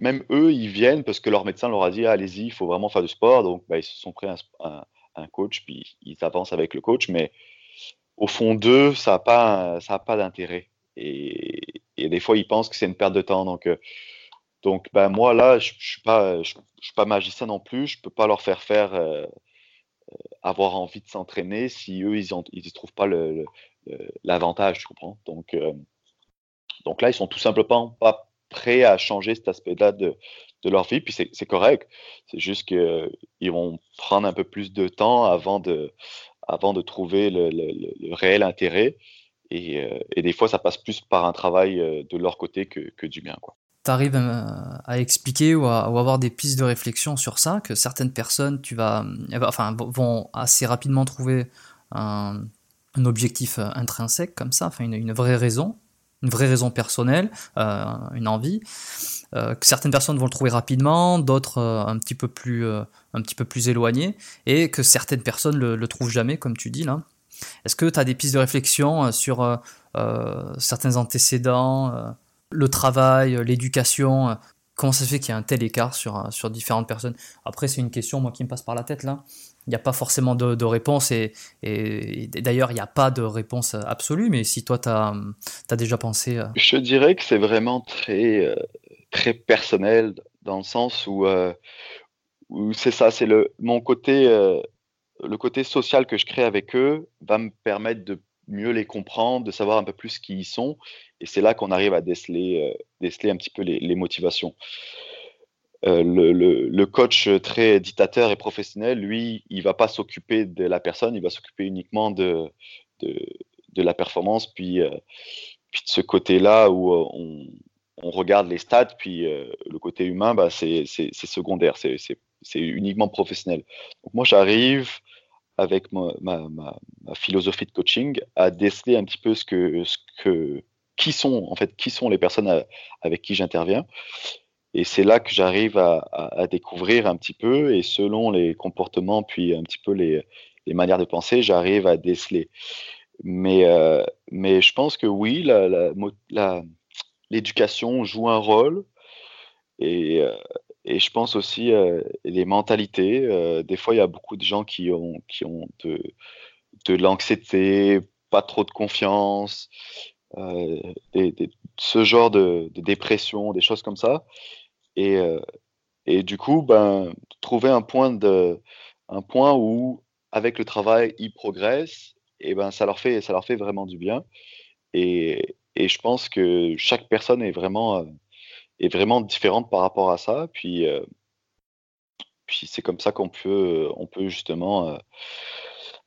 même eux, ils viennent parce que leur médecin leur a dit allez-y, il faut vraiment faire du sport, donc bah, ils se sont pris un un coach, puis ils avancent avec le coach, mais au fond d'eux, ça n'a pas, pas d'intérêt. Et, des fois, ils pensent que c'est une perte de temps. Donc, euh, donc ben, moi, là, je ne suis, pas, je, suis pas magicien non plus. Je ne peux pas leur faire faire euh, euh, avoir envie de s'entraîner si eux, ils ne trouvent pas l'avantage, tu comprends? Donc, donc là, ils sont tout simplement pas prêts à changer cet aspect-là de, de leur vie, puis c'est correct. C'est juste qu'ils vont prendre un peu plus de temps avant de, avant de trouver le, réel intérêt. Et, des fois, ça passe plus par un travail de leur côté que, du mien. Tu arrives à expliquer ou à, avoir des pistes de réflexion sur ça, que certaines personnes tu vas, enfin, vont assez rapidement trouver un, objectif intrinsèque comme ça, enfin une vraie raison, une vraie raison personnelle, euh, une envie. Euh, que certaines personnes vont le trouver rapidement, d'autres euh, un petit peu plus un petit peu plus éloignées, et que certaines personnes le, le trouvent jamais, comme tu dis là. Est-ce que tu as des pistes de réflexion sur certains antécédents, le travail, l'éducation Comment ça se fait qu'il y a un tel écart sur, sur différentes personnes? Après, c'est une question moi qui me passe par la tête là il n'y a pas forcément de, réponse et, d'ailleurs il n'y a pas de réponse absolue, mais si toi tu as, déjà pensé... Euh, Je dirais que c'est vraiment très, euh, très personnel dans le sens où, euh, c'est ça, c'est le, mon côté, le côté social que je crée avec eux va me permettre de mieux les comprendre, de savoir un peu plus qui ils sont et c'est là qu'on arrive à déceler, déceler un petit peu les motivations. Euh, le, coach très dictateur et professionnel, lui, il va pas s'occuper de la personne, il va s'occuper uniquement de, de, la performance, puis, euh, puis de ce côté-là où euh, on, on, regarde les stats, puis le côté humain, bah, c'est secondaire, c'est uniquement professionnel. Donc moi, j'arrive avec ma, philosophie de coaching à déceler un petit peu ce que, ce que, qui sont en fait qui sont les personnes avec qui j'interviens et c'est là que j'arrive à, découvrir un petit peu, et selon les comportements, puis un petit peu les, manières de penser, j'arrive à déceler. Mais, euh, mais je pense que oui, l'éducation joue un rôle, et, euh, et je pense aussi euh, les mentalités. des fois, il y a beaucoup de gens qui ont, qui ont de, de l'anxiété, pas trop de confiance, ce genre de, de, dépression, des choses comme ça. Et, euh, et du coup, ben, trouver un point, de, un point où, avec le travail, ils progressent, et ben, ça, leur fait, ça leur fait vraiment du bien. Et, et je pense que chaque personne est vraiment, euh, est vraiment différente par rapport à ça. Puis, euh, puis c'est comme ça qu'on peut, on peut justement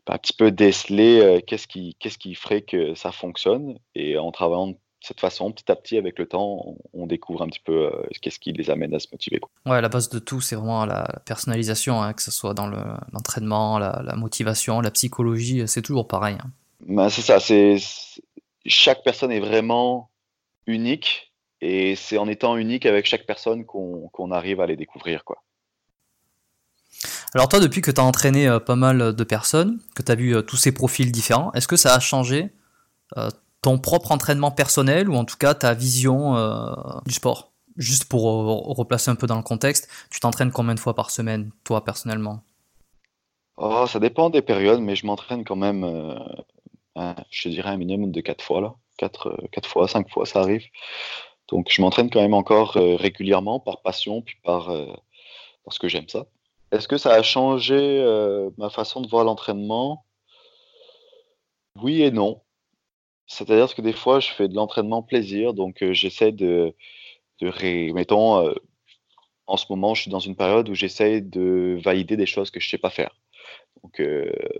ben, un petit peu déceler qu'est-ce qui, qu'est-ce qui ferait que ça fonctionne. Et en travaillant cette façon, petit à petit, avec le temps, on, découvre un petit peu euh, qu'est-ce qui les amène à se motiver. Ouais, la base de tout, c'est vraiment la, personnalisation, hein, que ce soit dans l'entraînement, la, motivation, la psychologie, c'est toujours pareil. Hein. Ben, c'est ça, c'est chaque personne est vraiment unique et c'est en étant unique avec chaque personne qu'on arrive à les découvrir. quoi. Alors toi, depuis que tu as entraîné euh, pas mal de personnes, que tu as vu euh, tous ces profils différents, est-ce que ça a changé ton propre entraînement personnel ou en tout cas ta vision euh, du sport? Juste pour replacer un peu dans le contexte, tu t'entraînes combien de fois par semaine, toi personnellement? Oh, Ça dépend des périodes, mais je m'entraîne quand même, euh, je dirais un minimum de 4 fois, là. 4, euh, fois, 5 fois, ça arrive. Donc je m'entraîne quand même encore régulièrement par passion, puis par, parce que j'aime ça. Est-ce que ça a changé ma façon de voir l'entraînement? Oui et non. C'est-à-dire que des fois, je fais de l'entraînement plaisir, donc j'essaie de, mettons, en ce moment, je suis dans une période où j'essaie de valider des choses que je sais pas faire. Donc,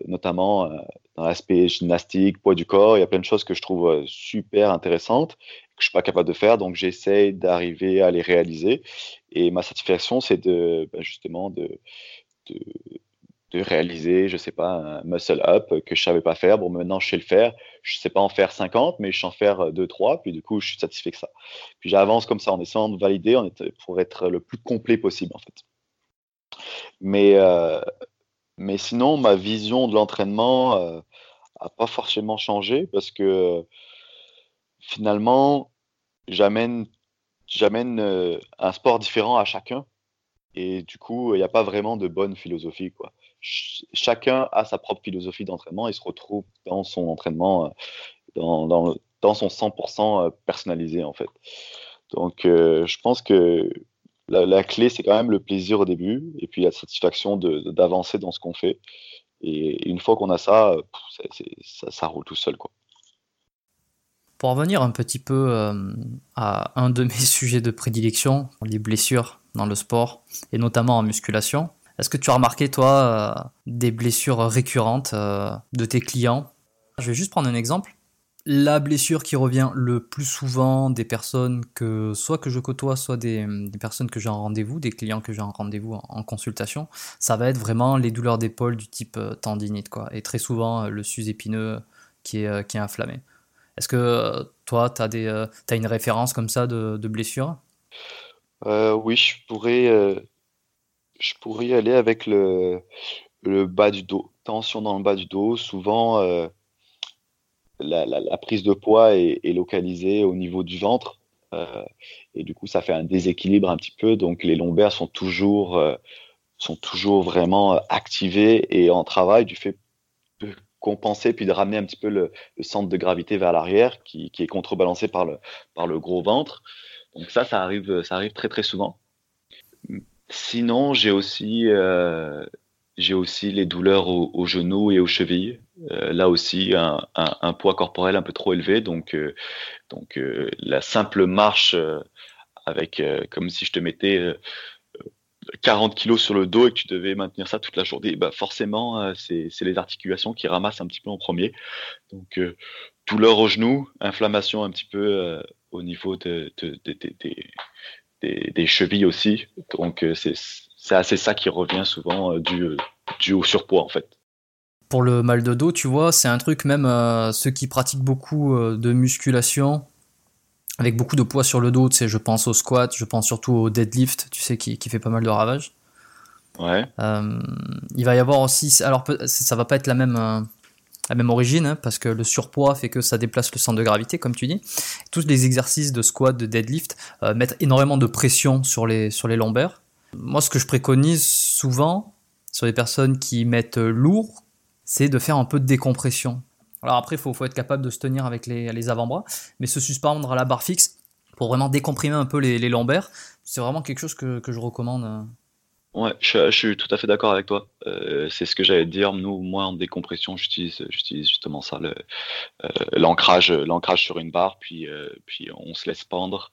notamment dans l'aspect gymnastique, poids du corps, il y a plein de choses que je trouve super intéressantes que je suis pas capable de faire, donc j'essaie d'arriver à les réaliser. Et ma satisfaction, c'est de ben, justement de de réaliser, je sais pas, un muscle up que je savais pas faire. Bon, maintenant, je sais le faire. Je sais pas en faire 50, mais je sais en faire 2, 3. Puis du coup, je suis satisfait que ça. Puis j'avance comme ça en essayant de valider est, pour être le plus complet possible, en fait. Mais, euh, mais sinon, ma vision de l'entraînement euh, a pas forcément changé parce que finalement, j'amène, j'amène euh, un sport différent à chacun. Et du coup, il n'y a pas vraiment de bonne philosophie, quoi chacun a sa propre philosophie d'entraînement et se retrouve dans son entraînement, euh, dans, son 100% euh, personnalisé en fait. Donc euh, je pense que la, clé c'est quand même le plaisir au début et puis la satisfaction d'avancer dans ce qu'on fait. Et une fois qu'on a ça, ça, ça, roule tout seul quoi. Pour revenir un petit peu à un de mes sujets de prédilection, les blessures dans le sport et notamment en musculation, Est-ce que tu as remarqué, toi, des blessures récurrentes de tes clients? Je vais juste prendre un exemple la blessure qui revient le plus souvent des personnes que soit que je côtoie, soit des, personnes que j'ai en rendez-vous, des clients que j'ai en rendez-vous en, consultation, ça va être vraiment les douleurs d'épaule du type euh, tendinite, quoi. Et très souvent euh, le sus épineux qui est, euh, qui est inflammé. Est-ce que toi, tu as, as, une référence comme ça de, de blessure? Oui, je pourrais, je pourrais y aller avec le, bas du dos. Tension dans le bas du dos, souvent la, prise de poids est, localisée au niveau du ventre. Euh, et du coup, ça fait un déséquilibre un petit peu. Donc, les lombaires sont toujours, euh, sont toujours vraiment euh, activés et en travail du fait de compenser puis de ramener un petit peu le, centre de gravité vers l'arrière qui, est contrebalancé par le, par le gros ventre. Donc ça, ça arrive, ça arrive très très souvent. Sinon, j'ai aussi j'ai aussi les douleurs aux, genoux et aux chevilles. Euh, là aussi, un, poids corporel un peu trop élevé. Donc, euh, donc euh, la simple marche avec, comme si je te mettais 40 kilos sur le dos et que tu devais maintenir ça toute la journée, bah forcément, c'est les articulations qui ramassent un petit peu en premier. Donc, douleur aux genoux, inflammation un petit peu au niveau de, des, des chevilles aussi. Donc, c'est c'est assez ça qui revient souvent euh, du, du au surpoids en fait. Pour le mal de dos, tu vois, c'est un truc même euh, ceux qui pratiquent beaucoup euh, de musculation avec beaucoup de poids sur le dos, tu sais, je pense au squat, je pense surtout au deadlift, tu sais, qui, qui fait pas mal de ravages. Ouais. il va y avoir aussi, alors ça va pas être la même, la même origine, hein, parce que le surpoids fait que ça déplace le centre de gravité, comme tu dis. Tous les exercices de squat, de deadlift mettent énormément de pression sur les, sur les lombaires. Moi, ce que je préconise souvent sur les personnes qui mettent lourd, c'est de faire un peu de décompression. Alors après, il faut, être capable de se tenir avec les, avant-bras, mais se suspendre à la barre fixe pour vraiment décomprimer un peu les, lombaires, c'est vraiment quelque chose que, je recommande. Ouais, je, suis tout à fait d'accord avec toi. Euh, c'est ce que j'allais dire. Nous, moi, en décompression, j'utilise, justement ça, euh, l'ancrage, l'ancrage sur une barre, puis, euh, puis on se laisse pendre.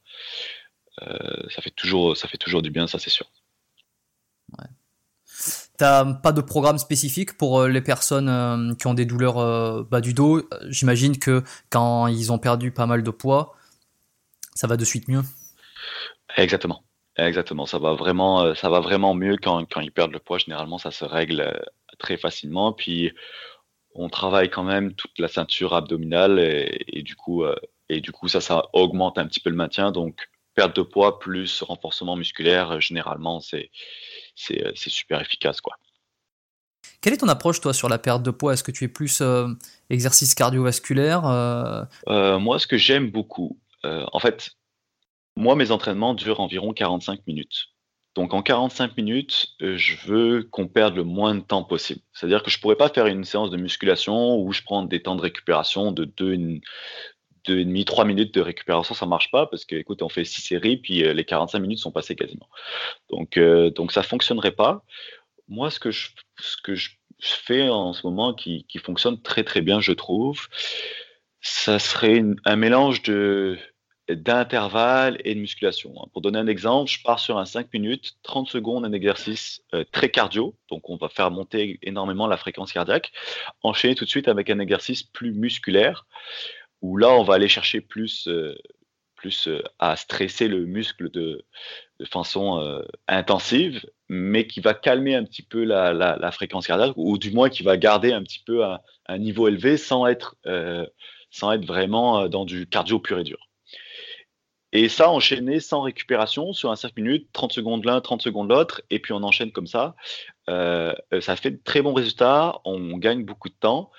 ça fait toujours, ça fait toujours du bien, ça c'est sûr. Ouais. T'as pas de programme spécifique pour les personnes qui ont des douleurs bas du dos? J'imagine que quand ils ont perdu pas mal de poids, ça va de suite mieux. Exactement. Exactement. Ça va vraiment, ça va vraiment mieux quand, quand ils perdent le poids. Généralement, ça se règle très facilement. Puis, on travaille quand même toute la ceinture abdominale et, du coup, et du coup, ça, ça augmente un petit peu le maintien. Donc, perte de poids plus renforcement musculaire, généralement, c'est euh, c'est super efficace. quoi. Quelle est ton approche, toi, sur la perte de poids? Est-ce que tu es plus euh, exercice cardiovasculaire euh? Moi, ce que j'aime beaucoup, en fait, moi, mes entraînements durent environ 45 minutes. Donc, en 45 minutes, je veux qu'on perde le moins de temps possible. C'est-à-dire que je ne pourrais pas faire une séance de musculation où je prends des temps de récupération de 2, deux et demi, trois minutes de récupération, ça marche pas parce que, écoute, on fait six séries, puis euh, les 45 minutes sont passées quasiment. Donc, euh, donc ça fonctionnerait pas. Moi, ce que je, ce que je fais en ce moment qui, qui fonctionne très très bien, je trouve, ça serait un mélange de d'intervalle et de musculation. Pour donner un exemple, je pars sur un 5 minutes, 30 secondes, un exercice euh, très cardio, donc on va faire monter énormément la fréquence cardiaque, enchaîner tout de suite avec un exercice plus musculaire, où là, on va aller chercher plus, euh, plus euh, à stresser le muscle de, façon intensive, mais qui va calmer un petit peu la, fréquence cardiaque, ou du moins qui va garder un petit peu un, niveau élevé sans être, sans être vraiment dans du cardio pur et dur. Et ça, enchaîner sans récupération sur un 5 minutes, 30 secondes l'un, 30 secondes l'autre, et puis on enchaîne comme ça. ça fait de très bons résultats, on gagne beaucoup de temps.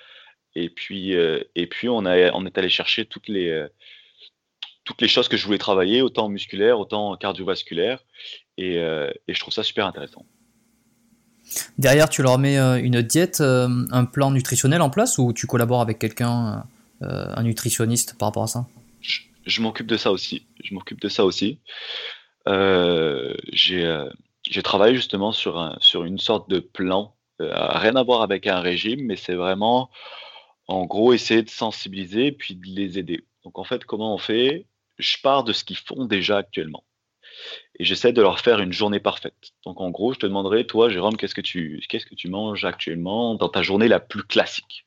Et puis, euh, et puis on, a, on est allé chercher toutes les, euh, toutes les choses que je voulais travailler, autant musculaire, autant cardiovasculaire. Et, euh, et je trouve ça super intéressant. Derrière, tu leur mets une diète, un plan nutritionnel en place ou tu collabores avec quelqu'un, un nutritionniste par rapport à ça? Je, m'occupe de ça aussi. Je m'occupe de ça aussi. j'ai travaillé justement sur, un, sur une sorte de plan, rien à voir avec un régime, mais c'est vraiment en gros, essayer de sensibiliser puis de les aider. Donc en fait, comment on fait? Je pars de ce qu'ils font déjà actuellement. et j'essaie de leur faire une journée parfaite. Donc en gros, je te demanderai, toi, Jérôme, qu'est-ce que tu, qu'est-ce que tu manges actuellement dans ta journée la plus classique?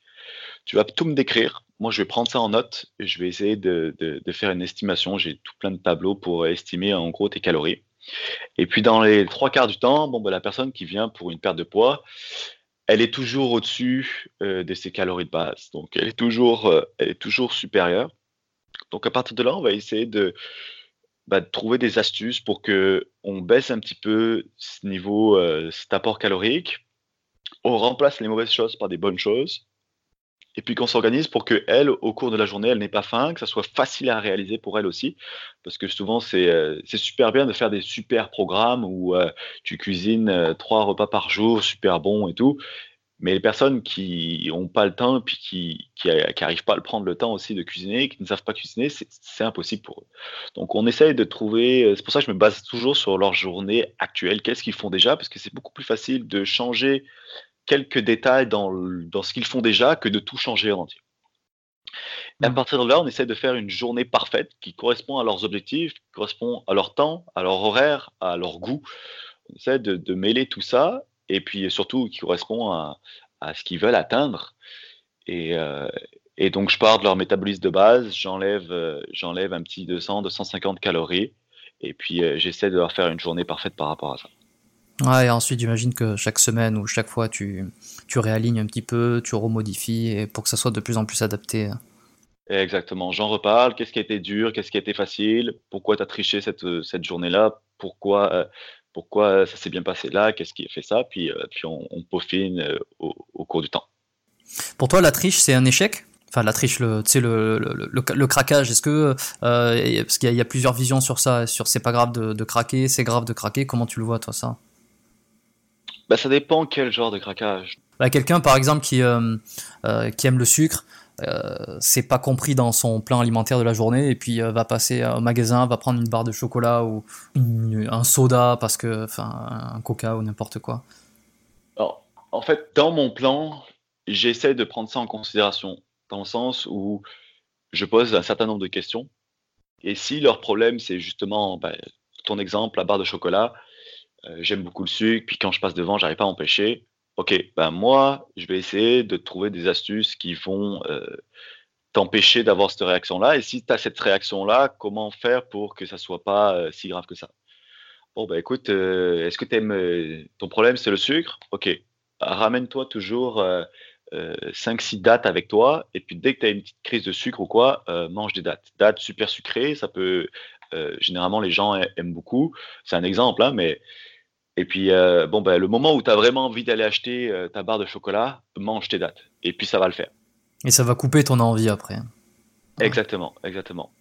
Tu vas tout me décrire. Moi, je vais prendre ça en note et je vais essayer de, faire une estimation. J'ai tout plein de tableaux pour estimer en gros tes calories. Et puis dans les trois quarts du temps, bon, ben, la personne qui vient pour une perte de poids, elle est toujours au-dessus euh, de ses calories de base. Donc elle est toujours, euh, elle est toujours supérieure. Donc à partir de là, on va essayer de, bah, trouver des astuces pour que on baisse un petit peu ce niveau, euh, cet apport calorique. On remplace les mauvaises choses par des bonnes choses et puis qu'on s'organise pour que elle, au cours de la journée, elle n'ait pas faim, que ça soit facile à réaliser pour elle aussi, parce que souvent c'est euh, super bien de faire des super programmes où euh, tu cuisines euh, trois repas par jour, super bon et tout, mais les personnes qui n'ont pas le temps puis qui n'arrivent pas à prendre le temps aussi de cuisiner, qui ne savent pas cuisiner, c'est impossible pour eux. Donc on essaye de trouver, c'est pour ça que je me base toujours sur leur journée actuelle, qu'est-ce qu'ils font déjà, parce que c'est beaucoup plus facile de changer quelques détails dans, dans ce qu'ils font déjà que de tout changer en entier. Et à mmh. partir de là, on essaie de faire une journée parfaite qui correspond à leurs objectifs, qui correspond à leur temps, à leur horaire, à leur goût. On essaie de, de mêler tout ça et puis surtout qui correspond à, à ce qu'ils veulent atteindre. Et, euh, et, donc, je pars de leur métabolisme de base, j'enlève euh, j'enlève un petit 200, 250 calories et puis euh, j'essaie de leur faire une journée parfaite par rapport à ça. Ouais, et ensuite, j'imagine que chaque semaine ou chaque fois, tu, tu réalignes un petit peu, tu remodifies et pour que ça soit de plus en plus adapté. Exactement, j'en reparle. Qu'est-ce qui a été dur, qu'est-ce qui a été facile, pourquoi tu as triché cette, cette journée-là, pourquoi, euh, pourquoi ça s'est bien passé là, qu'est-ce qui a fait ça, puis, euh, puis on, peaufine euh, au, cours du temps. Pour toi, la triche, c'est un échec? Enfin, la triche, le, le, le, le, craquage, est-ce que. parce qu'il y, a plusieurs visions sur ça, sur c'est pas grave de, de craquer, c'est grave de craquer, comment tu le vois, toi, ça? Bah, ça dépend quel genre de craquage. Bah, quelqu'un, par exemple, qui, euh, euh, qui aime le sucre, euh, c'est pas compris dans son plan alimentaire de la journée et puis va passer au magasin, va prendre une barre de chocolat ou un soda parce que, enfin, un coca ou n'importe quoi. Alors, en fait, dans mon plan, j'essaie de prendre ça en considération dans le sens où je pose un certain nombre de questions et si leur problème c'est justement bah, ton exemple, la barre de chocolat, euh, j'aime beaucoup le sucre, puis quand je passe devant, j'arrive pas à empêcher. Ok, ben moi, je vais essayer de trouver des astuces qui vont euh, t'empêcher d'avoir cette réaction-là. Et si tu as cette réaction-là, comment faire pour que ça soit pas euh, si grave que ça? Bon, ben écoute, est-ce que tu aimes ton problème, c'est le sucre? Ok, ramène-toi toujours 5-6 dates avec toi. Et puis dès que tu as une petite crise de sucre ou quoi, mange des dates. Dates super sucrées, ça peut. généralement, les gens aiment beaucoup. C'est un exemple, hein, mais et puis, euh, bon, ben, le moment où tu as vraiment envie d'aller acheter euh, ta barre de chocolat, mange tes dates. Et puis, ça va le faire. Et ça va couper ton envie après. Exactement, exactement.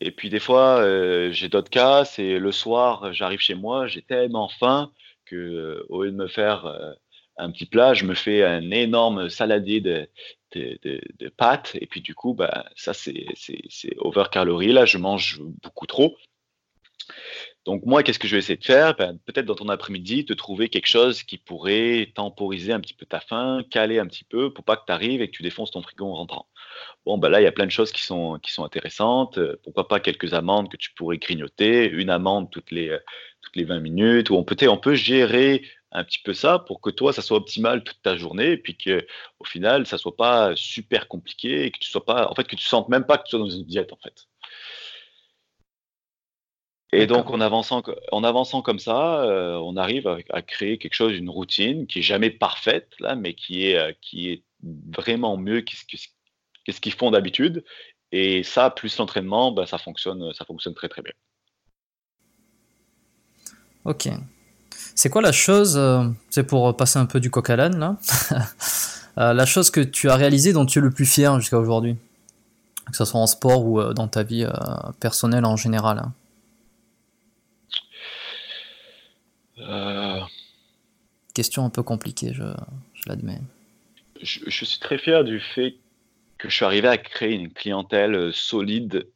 Et puis, des fois, euh, j'ai d'autres cas, c'est le soir, j'arrive chez moi, j'ai tellement faim que, au lieu de me faire un petit plat, je me fais un énorme saladier de, de, pâtes. Et puis, du coup, bah, ça, c'est over calories. Là, je mange beaucoup trop. Donc moi, qu'est-ce que je vais essayer de faire? Ben, Peut-être dans ton après-midi, te trouver quelque chose qui pourrait temporiser un petit peu ta faim, caler un petit peu pour pas que tu arrives et que tu défonces ton frigo en rentrant. Bon, ben là, il y a plein de choses qui sont, intéressantes. Euh, pourquoi pas quelques amandes que tu pourrais grignoter, une amande toutes les, euh, toutes les 20 minutes, ou on peut, on peut gérer un petit peu ça pour que toi, ça soit optimal toute ta journée et puis que au final, ça soit pas super compliqué et que tu sois pas, en fait, que tu sentes même pas que tu sois dans une diète, en fait. Et donc, en avançant, en avançant comme ça, euh, on arrive à, créer quelque chose, une routine qui est jamais parfaite, là, mais qui est, euh, qui est vraiment mieux que, ce qu'ils font d'habitude. Et ça, plus l'entraînement, bah, ça, fonctionne, ça fonctionne très très bien. Ok. C'est quoi la chose, euh, c'est pour passer un peu du coq à l'âne, là, la chose que tu as réalisée dont tu es le plus fier jusqu'à aujourd'hui? Que ce soit en sport ou dans ta vie personnelle en général hein? Euh, Question un peu compliquée, je, l'admets. Je, suis très fier du fait que je suis arrivé à créer une clientèle euh, solide,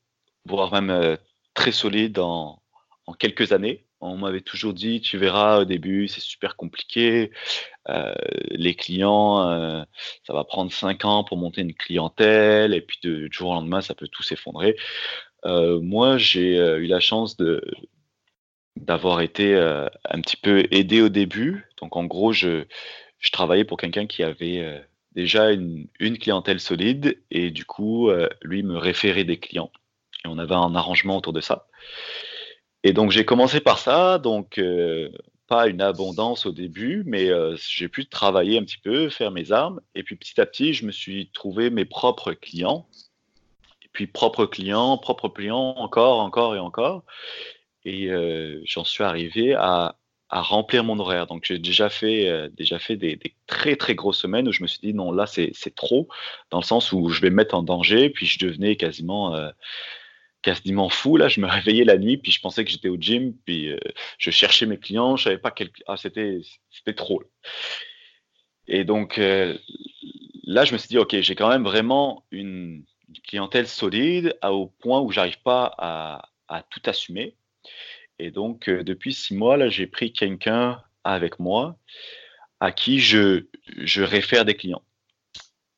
voire même euh, très solide en, quelques années. On m'avait toujours dit, tu verras au début, c'est super compliqué. les clients, ça va prendre cinq ans pour monter une clientèle, et puis de, du jour au lendemain, ça peut tout s'effondrer. moi, j'ai eu la chance de, d'avoir été un petit peu aidé au début. Donc en gros, je, travaillais pour quelqu'un qui avait déjà une, clientèle solide et du coup, lui me référait des clients. Et on avait un arrangement autour de ça. Et donc j'ai commencé par ça, donc pas une abondance au début, mais j'ai pu travailler un petit peu, faire mes armes. Et puis petit à petit, je me suis trouvé mes propres clients. Et puis propres clients, propres clients, encore, encore et encore. Et j'en suis arrivé à, remplir mon horaire. Donc j'ai déjà fait, déjà fait des, très très grosses semaines où je me suis dit non, là c'est trop, dans le sens où je vais me mettre en danger. Puis je devenais quasiment quasiment fou. Là, je me réveillais la nuit, puis je pensais que j'étais au gym, puis euh, je cherchais mes clients, je savais pas quel. Ah, c'était, trop. Et donc euh, là, je me suis dit, ok, j'ai quand même vraiment une, clientèle solide à, au point où j'arrive pas à, à, tout assumer. Et donc, euh, depuis six mois, là, j'ai pris quelqu'un avec moi à qui je, je réfère des clients.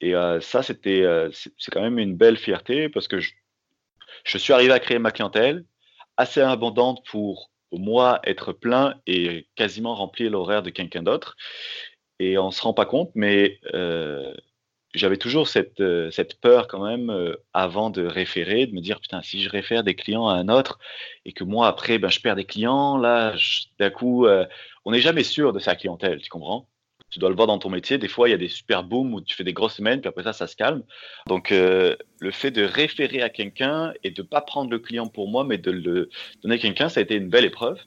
Et ça, c'était, c'est quand même une belle fierté parce que je, je suis arrivé à créer ma clientèle assez abondante pour moi être plein et quasiment remplir l'horaire de quelqu'un d'autre. Et on ne se rend pas compte, mais euh, j'avais toujours cette, euh, cette, peur quand même euh, avant de référer, de me dire putain, si je réfère des clients à un autre et que moi après, ben, je perds des clients, là, d'un coup, on n'est jamais sûr de sa clientèle, tu comprends? Tu dois le voir dans ton métier. Des fois, il y a des super booms où tu fais des grosses semaines, puis après ça, ça se calme. Donc, euh, le fait de référer à quelqu'un et de ne pas prendre le client pour moi, mais de le donner à quelqu'un, ça a été une belle épreuve.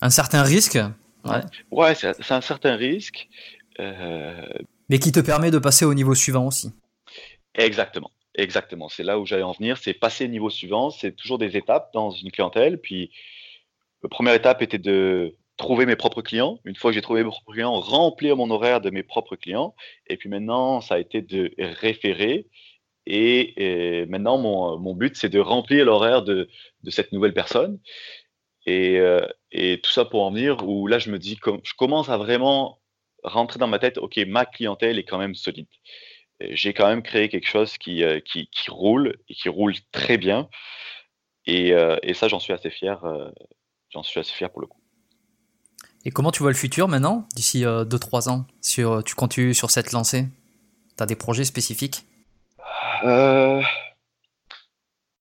Un certain risque? Ouais, ouais c'est un certain risque. Mais qui te permet de passer au niveau suivant aussi. Exactement. Exactement. C'est là où j'allais en venir. C'est passer au niveau suivant. C'est toujours des étapes dans une clientèle. Puis, la première étape était de trouver mes propres clients. Une fois que j'ai trouvé mes propres clients, remplir mon horaire de mes propres clients. Et puis maintenant, ça a été de référer. Et, maintenant, mon, mon but, c'est de remplir l'horaire de, de, cette nouvelle personne. Et, euh, et, tout ça pour en venir où là, je me dis, je commence à vraiment rentrer dans ma tête, OK, ma clientèle est quand même solide. J'ai quand même créé quelque chose qui, euh, qui, qui, roule et qui roule très bien. Et, euh, et ça, j'en suis assez fier. j'en suis assez fier pour le coup. Et comment tu vois le futur maintenant, d'ici 2-3 euh, ans, euh, tu continues sur cette lancée? Tu as des projets spécifiques? Euh,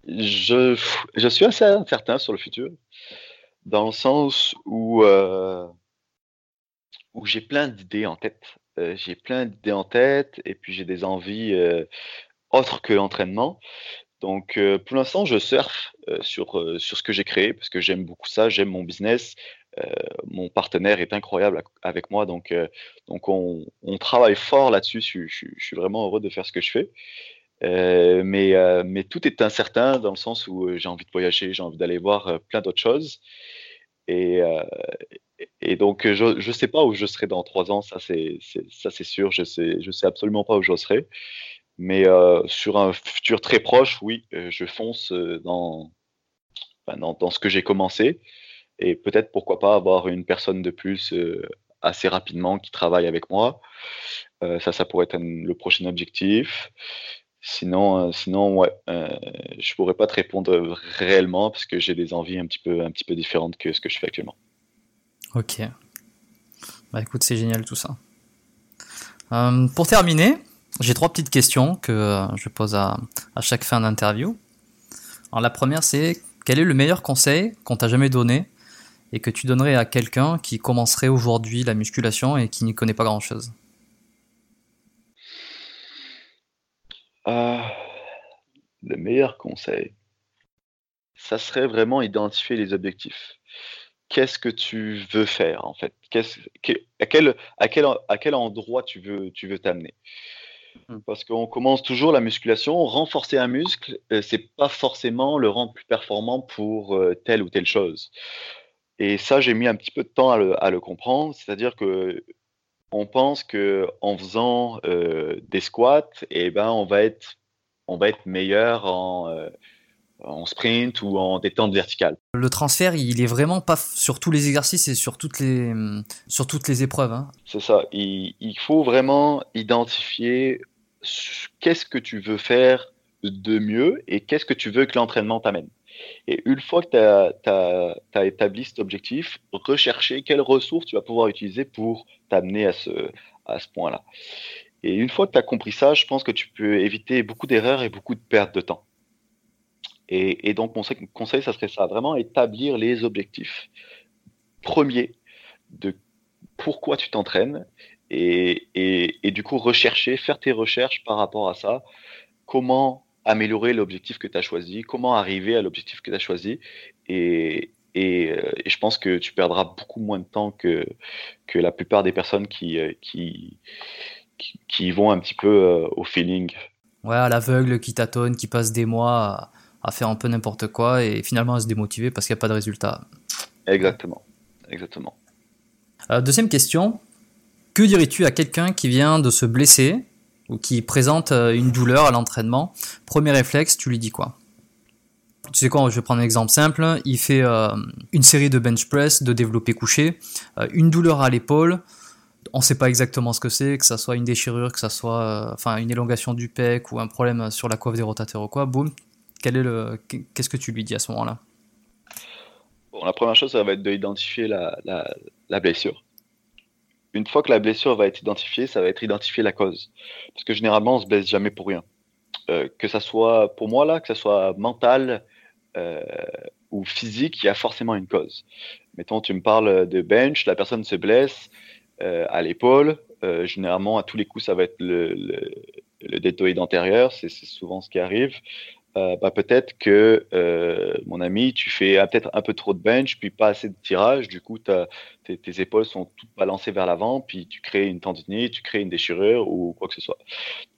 je, je, suis assez incertain sur le futur, dans le sens où, où j'ai plein d'idées en tête. j'ai plein d'idées en tête et puis j'ai des envies autres que l'entraînement. Donc, pour l'instant, je surfe sur, sur ce que j'ai créé parce que j'aime beaucoup ça, j'aime mon business, euh, mon partenaire est incroyable avec moi, donc, euh, donc on, travaille fort là-dessus. Je, suis vraiment heureux de faire ce que je fais. Euh, mais, mais tout est incertain dans le sens où j'ai envie de voyager, j'ai envie d'aller voir plein d'autres choses. Et, et donc, je ne sais pas où je serai dans trois ans, ça c'est sûr, je ne sais, absolument pas où je serai. Mais sur un futur très proche, oui, je fonce dans, dans, ce que j'ai commencé et peut-être pourquoi pas avoir une personne de plus euh, assez rapidement qui travaille avec moi. Euh, ça, ça pourrait être le prochain objectif. Sinon, euh, sinon ouais, je pourrais pas te répondre réellement parce que j'ai des envies un peu, un petit peu différentes que ce que je fais actuellement. Ok. Bah écoute, c'est génial tout ça. pour terminer, j'ai trois petites questions que je pose à, à chaque fin d'interview. Alors la première, c'est quel est le meilleur conseil qu'on t'a jamais donné et que tu donnerais à quelqu'un qui commencerait aujourd'hui la musculation et qui n'y connaît pas grand-chose? Euh, Le meilleur conseil, ça serait vraiment identifier les objectifs. Qu'est-ce que tu veux faire en fait? À, quel, à, quel, à quel endroit tu veux tu veux t'amener? Hmm. parce qu'on commence toujours la musculation, renforcer un muscle, euh, c'est pas forcément le rendre plus performant pour euh, telle ou telle chose. Et ça, j'ai mis un petit peu de temps à le, comprendre. C'est-à-dire que on pense que en faisant euh, des squats, eh ben, on va être, on va être meilleur en, euh, en sprint ou en détente verticale. Le transfert, il est vraiment pas sur tous les exercices et sur toutes les, sur toutes les épreuves. Hein. C'est ça. Il, il, faut vraiment identifier qu'est-ce que tu veux faire de mieux et qu'est-ce que tu veux que l'entraînement t'amène. Et une fois que tu as, établi cet objectif, rechercher quelles ressources tu vas pouvoir utiliser pour t'amener à ce, à ce point-là. Et une fois que tu as compris ça, je pense que tu peux éviter beaucoup d'erreurs et beaucoup de pertes de temps. Et, donc, mon conseil, ça serait ça, vraiment établir les objectifs premiers de pourquoi tu t'entraînes et, du coup rechercher, faire tes recherches par rapport à ça, comment améliorer l'objectif que tu as choisi, comment arriver à l'objectif que tu as choisi. Et, euh, je pense que tu perdras beaucoup moins de temps que, que la plupart des personnes qui, euh, qui, qui, vont un petit peu euh, au feeling. Ouais, à l'aveugle, qui tâtonne, qui passe des mois à, faire un peu n'importe quoi et finalement à se démotiver parce qu'il n'y a pas de résultat. Exactement. Exactement. deuxième question. Que dirais-tu à quelqu'un qui vient de se blesser ou qui présente euh, une douleur à l'entraînement, premier réflexe, tu lui dis quoi? Tu sais quoi, je vais prendre un exemple simple. Il fait euh, une série de bench press, de développé couché, euh, une douleur à l'épaule. On ne sait pas exactement ce que c'est, que ça soit une déchirure, que ça soit enfin une élongation du pec ou un problème sur la coiffe des rotateurs ou quoi. Boum, quel est le, qu'est-ce que tu lui dis à ce moment-là? Bon, La première chose, ça va être d'identifier la, la, la blessure une fois que la blessure va être identifiée, ça va être identifier la cause. Parce que généralement, on se blesse jamais pour rien. Euh, que ça soit pour moi là, que ça soit mental euh, ou physique, il y a forcément une cause. Mettons, tu me parles de bench, la personne se blesse euh, à l'épaule. généralement, à tous les coups, ça va être le, le, le deltoïde antérieur, c'est souvent ce qui arrive. Euh, bah, peut-être que euh, mon ami, tu fais peut-être un peu trop de bench, puis pas assez de tirage. Du coup, tes, tes, épaules sont toutes balancées vers l'avant, puis tu crées une tendinite, tu crées une déchirure ou quoi que ce soit.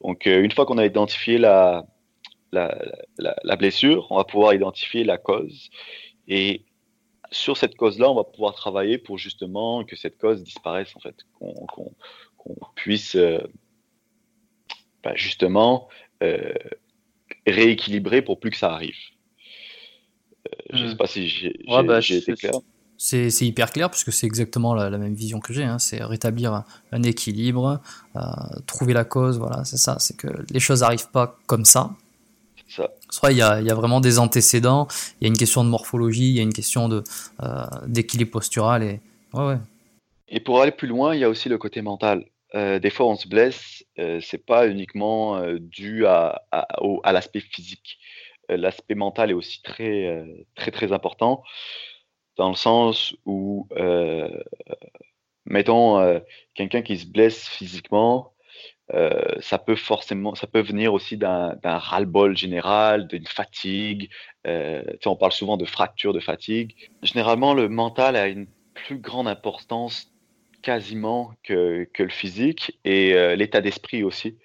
Donc, euh, une fois qu'on a identifié la, la, la, blessure, on va pouvoir identifier la cause. Et sur cette cause-là, on va pouvoir travailler pour justement que cette cause disparaisse, en fait, qu'on puisse bah, justement rééquilibrer pour plus que ça arrive. Euh, je ne sais hmm. pas si j'ai bah, été clair. C'est hyper clair puisque c'est exactement la, même vision que j'ai. Hein. C'est rétablir un, équilibre, euh, trouver la cause. Voilà, c'est ça. C'est que les choses n'arrivent pas comme ça. Ça. Soit il y, a, il y, a, vraiment des antécédents. Il y a une question de morphologie. Il y a une question euh, d'équilibre postural et ouais, ouais. Et pour aller plus loin, il y a aussi le côté mental. Euh, des fois, on se blesse, euh, c'est pas uniquement euh, dû à, l'aspect physique. l'aspect mental est aussi très, très, très important, dans le sens où, mettons, quelqu'un qui se blesse physiquement, ça peut forcément, ça peut venir aussi d'un ras-le-bol général, d'une fatigue. on parle souvent de fracture de fatigue. Généralement, le mental a une plus grande importance quasiment que, le physique et euh, l'état d'esprit aussi.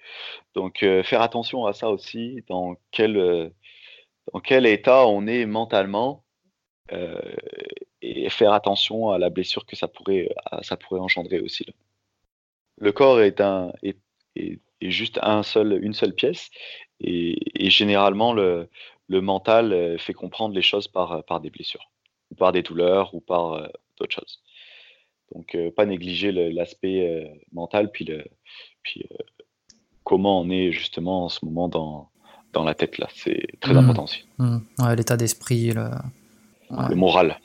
Donc euh, faire attention à ça aussi, dans quel, euh, état on est mentalement et faire attention à la blessure que ça pourrait, engendrer aussi. Le corps est, juste un seul, une seule pièce et, généralement le, le, mental fait comprendre les choses par, par des blessures ou par des douleurs ou par d'autres choses. Donc, euh, pas négliger l'aspect euh, mental, puis, le, puis euh, comment on est justement en ce moment dans, dans la tête, là. C'est très mmh. important aussi. Mmh. L'état d'esprit, le... le... moral.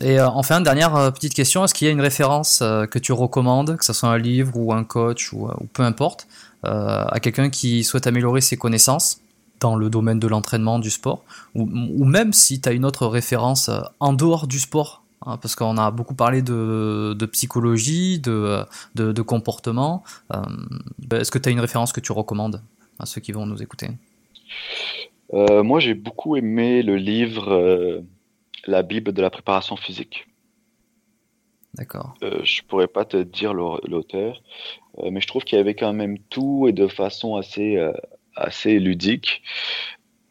Et enfin, dernière petite question, est-ce qu'il y a une référence que tu recommandes, que ce soit un livre ou un coach ou, peu importe, à quelqu'un qui souhaite améliorer ses connaissances dans le domaine de l'entraînement, du sport, ou, ou même si tu as une autre référence en dehors du sport? Hein, parce qu'on a beaucoup parlé de, psychologie, de, de, comportement. Euh, est-ce que tu as une référence que tu recommandes à ceux qui vont nous écouter? Euh, Moi, j'ai beaucoup aimé le livre euh, La Bible de la préparation physique. D'accord. je pourrais pas te dire l'auteur, mais je trouve qu'il y avait quand même tout et de façon assez, assez ludique.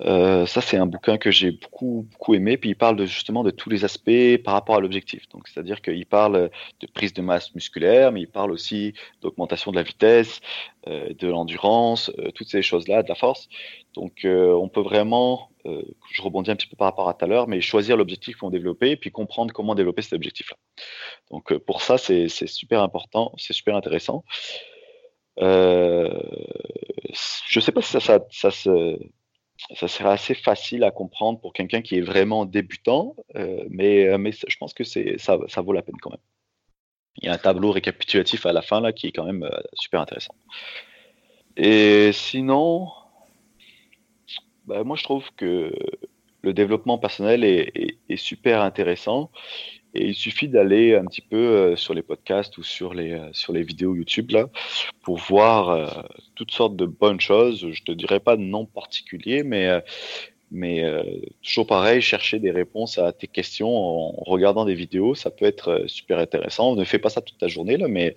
Euh, ça, c'est un bouquin que j'ai beaucoup, beaucoup aimé. Puis il parle justement de tous les aspects par rapport à l'objectif. Donc, c'est-à-dire qu'il parle de prise de masse musculaire, mais il parle aussi d'augmentation de la vitesse, euh, de l'endurance, euh, toutes ces choses-là, de la force. Donc, on peut vraiment, je rebondis un petit peu par rapport à tout à l'heure, mais choisir l'objectif qu'on développer, puis comprendre comment développer cet objectif-là. Donc, pour ça, c'est super important, c'est super intéressant. je sais pas si ça se ça serait assez facile à comprendre pour quelqu'un qui est vraiment débutant, euh, mais, mais je pense que ça, ça vaut la peine quand même. Il y a un tableau récapitulatif à la fin là qui est quand même super intéressant. Et sinon, bah, moi je trouve que le développement personnel est, super intéressant et il suffit d'aller un petit peu euh, sur les podcasts ou sur les, euh, sur les vidéos YouTube là pour voir euh, toutes sortes de bonnes choses. Je te dirais pas de nom particulier, mais mais toujours pareil, chercher des réponses à tes questions en regardant des vidéos, ça peut être super intéressant. On ne fait pas ça toute la journée là, mais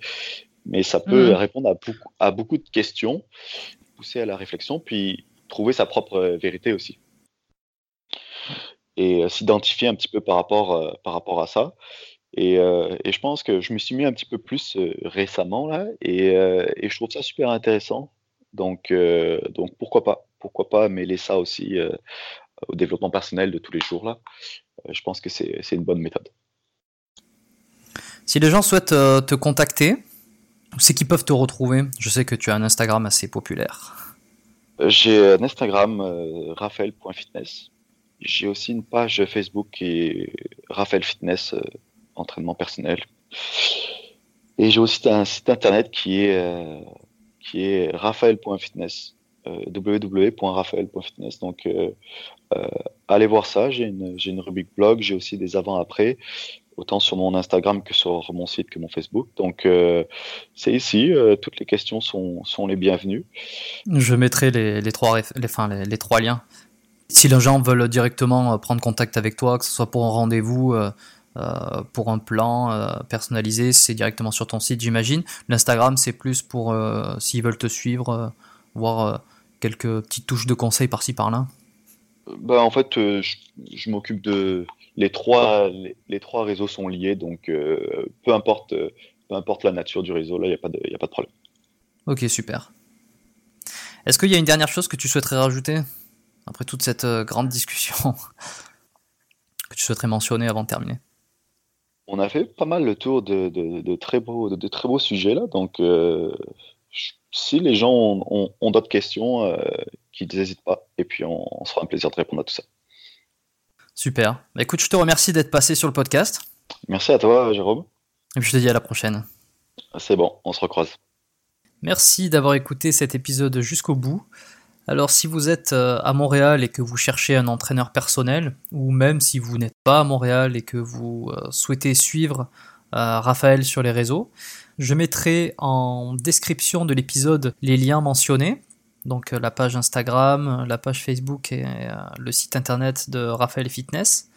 mais ça peut mmh. répondre à beaucoup, à beaucoup de questions, pousser à la réflexion, puis trouver sa propre vérité aussi et euh, s'identifier un petit peu par rapport, euh, par rapport à ça. Et, euh, et, je pense que je me suis mis un petit peu plus récemment là, et, et, je trouve ça super intéressant. Donc, donc pourquoi pas, pourquoi pas mêler ça aussi au développement personnel de tous les jours là. je pense que c'est une bonne méthode. Si les gens souhaitent te contacter, c'est qu'ils peuvent te retrouver? Je sais que tu as un Instagram assez populaire. J'ai un Instagram raphaël.fitness j'ai aussi une page Facebook qui est Raphaël Fitness, euh, entraînement personnel. Et j'ai aussi un site internet qui est, euh, qui est raphaël.fitness, euh, www.raphaël.fitness. Donc, allez voir ça. J'ai une, une rubrique blog, j'ai aussi des avant-après, autant sur mon Instagram que sur mon site que mon Facebook. Donc, c'est ici. toutes les questions sont, sont les bienvenues. Je mettrai les, trois, les, enfin, les trois liens si les gens veulent directement euh, prendre contact avec toi, que ce soit pour un rendez-vous, euh, euh, pour un plan personnalisé, c'est directement sur ton site, j'imagine. L'Instagram, c'est plus pour s'ils veulent te suivre, voir quelques petites touches de conseils par-ci par-là. Bah, en fait, je, m'occupe de les trois, les, trois réseaux sont liés, donc peu importe, peu importe la nature du réseau, là, il n'y a, pas de, a pas de problème. Ok, super. Est-ce qu'il y a une dernière chose que tu souhaiterais rajouter? Après toute cette euh, grande discussion que tu souhaiterais mentionner avant de terminer On a fait pas mal le tour de, très, beaux, de, très beaux sujets là, donc euh, si les gens ont, d'autres questions, euh, qu'ils n'hésitent pas, et puis on, sera un plaisir de répondre à tout ça. Super. Bah, écoute, je te remercie d'être passé sur le podcast. Merci à toi, Jérôme. Et puis je te dis à la prochaine. C'est bon, on se recroise. Merci d'avoir écouté cet épisode jusqu'au bout. Alors si vous êtes euh, à Montréal et que vous cherchez un entraîneur personnel, ou même si vous n'êtes pas à Montréal et que vous euh, souhaitez suivre euh, Raphaël sur les réseaux, je mettrai en description de l'épisode les liens mentionnés, donc la page Instagram, la page Facebook et le site internet de Raphaël Fitness.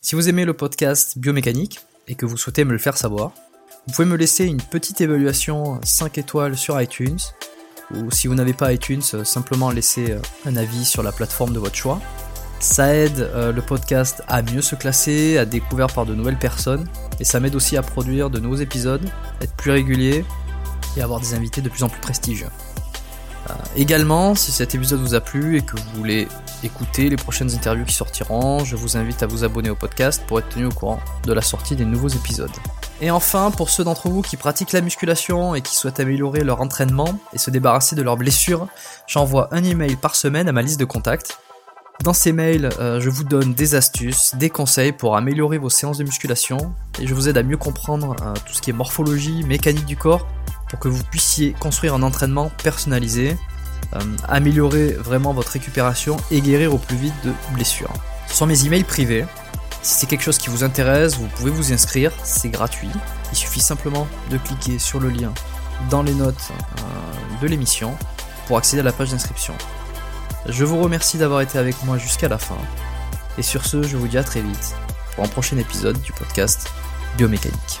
Si vous aimez le podcast biomécanique et que vous souhaitez me le faire savoir, vous pouvez me laisser une petite évaluation 5 étoiles sur iTunes ou si vous n'avez pas iTunes, euh, simplement laissez euh, un avis sur la plateforme de votre choix. Ça aide euh, le podcast à mieux se classer, à découvrir par de nouvelles personnes, et ça m'aide aussi à produire de nouveaux épisodes, être plus régulier et avoir des invités de plus en plus prestigieux. Également, si cet épisode vous a plu et que vous voulez écouter les prochaines interviews qui sortiront, je vous invite à vous abonner au podcast pour être tenu au courant de la sortie des nouveaux épisodes. Et enfin, pour ceux d'entre vous qui pratiquent la musculation et qui souhaitent améliorer leur entraînement et se débarrasser de leurs blessures, j'envoie un email par semaine à ma liste de contacts. Dans ces mails, euh, je vous donne des astuces, des conseils pour améliorer vos séances de musculation et je vous aide à mieux comprendre euh, tout ce qui est morphologie, mécanique du corps pour que vous puissiez construire un entraînement personnalisé, euh, améliorer vraiment votre récupération et guérir au plus vite de blessures. Ce sont mes emails privés, si c'est quelque chose qui vous intéresse, vous pouvez vous inscrire, c'est gratuit. Il suffit simplement de cliquer sur le lien dans les notes euh, de l'émission pour accéder à la page d'inscription. Je vous remercie d'avoir été avec moi jusqu'à la fin. Et sur ce, je vous dis à très vite pour un prochain épisode du podcast Biomécanique.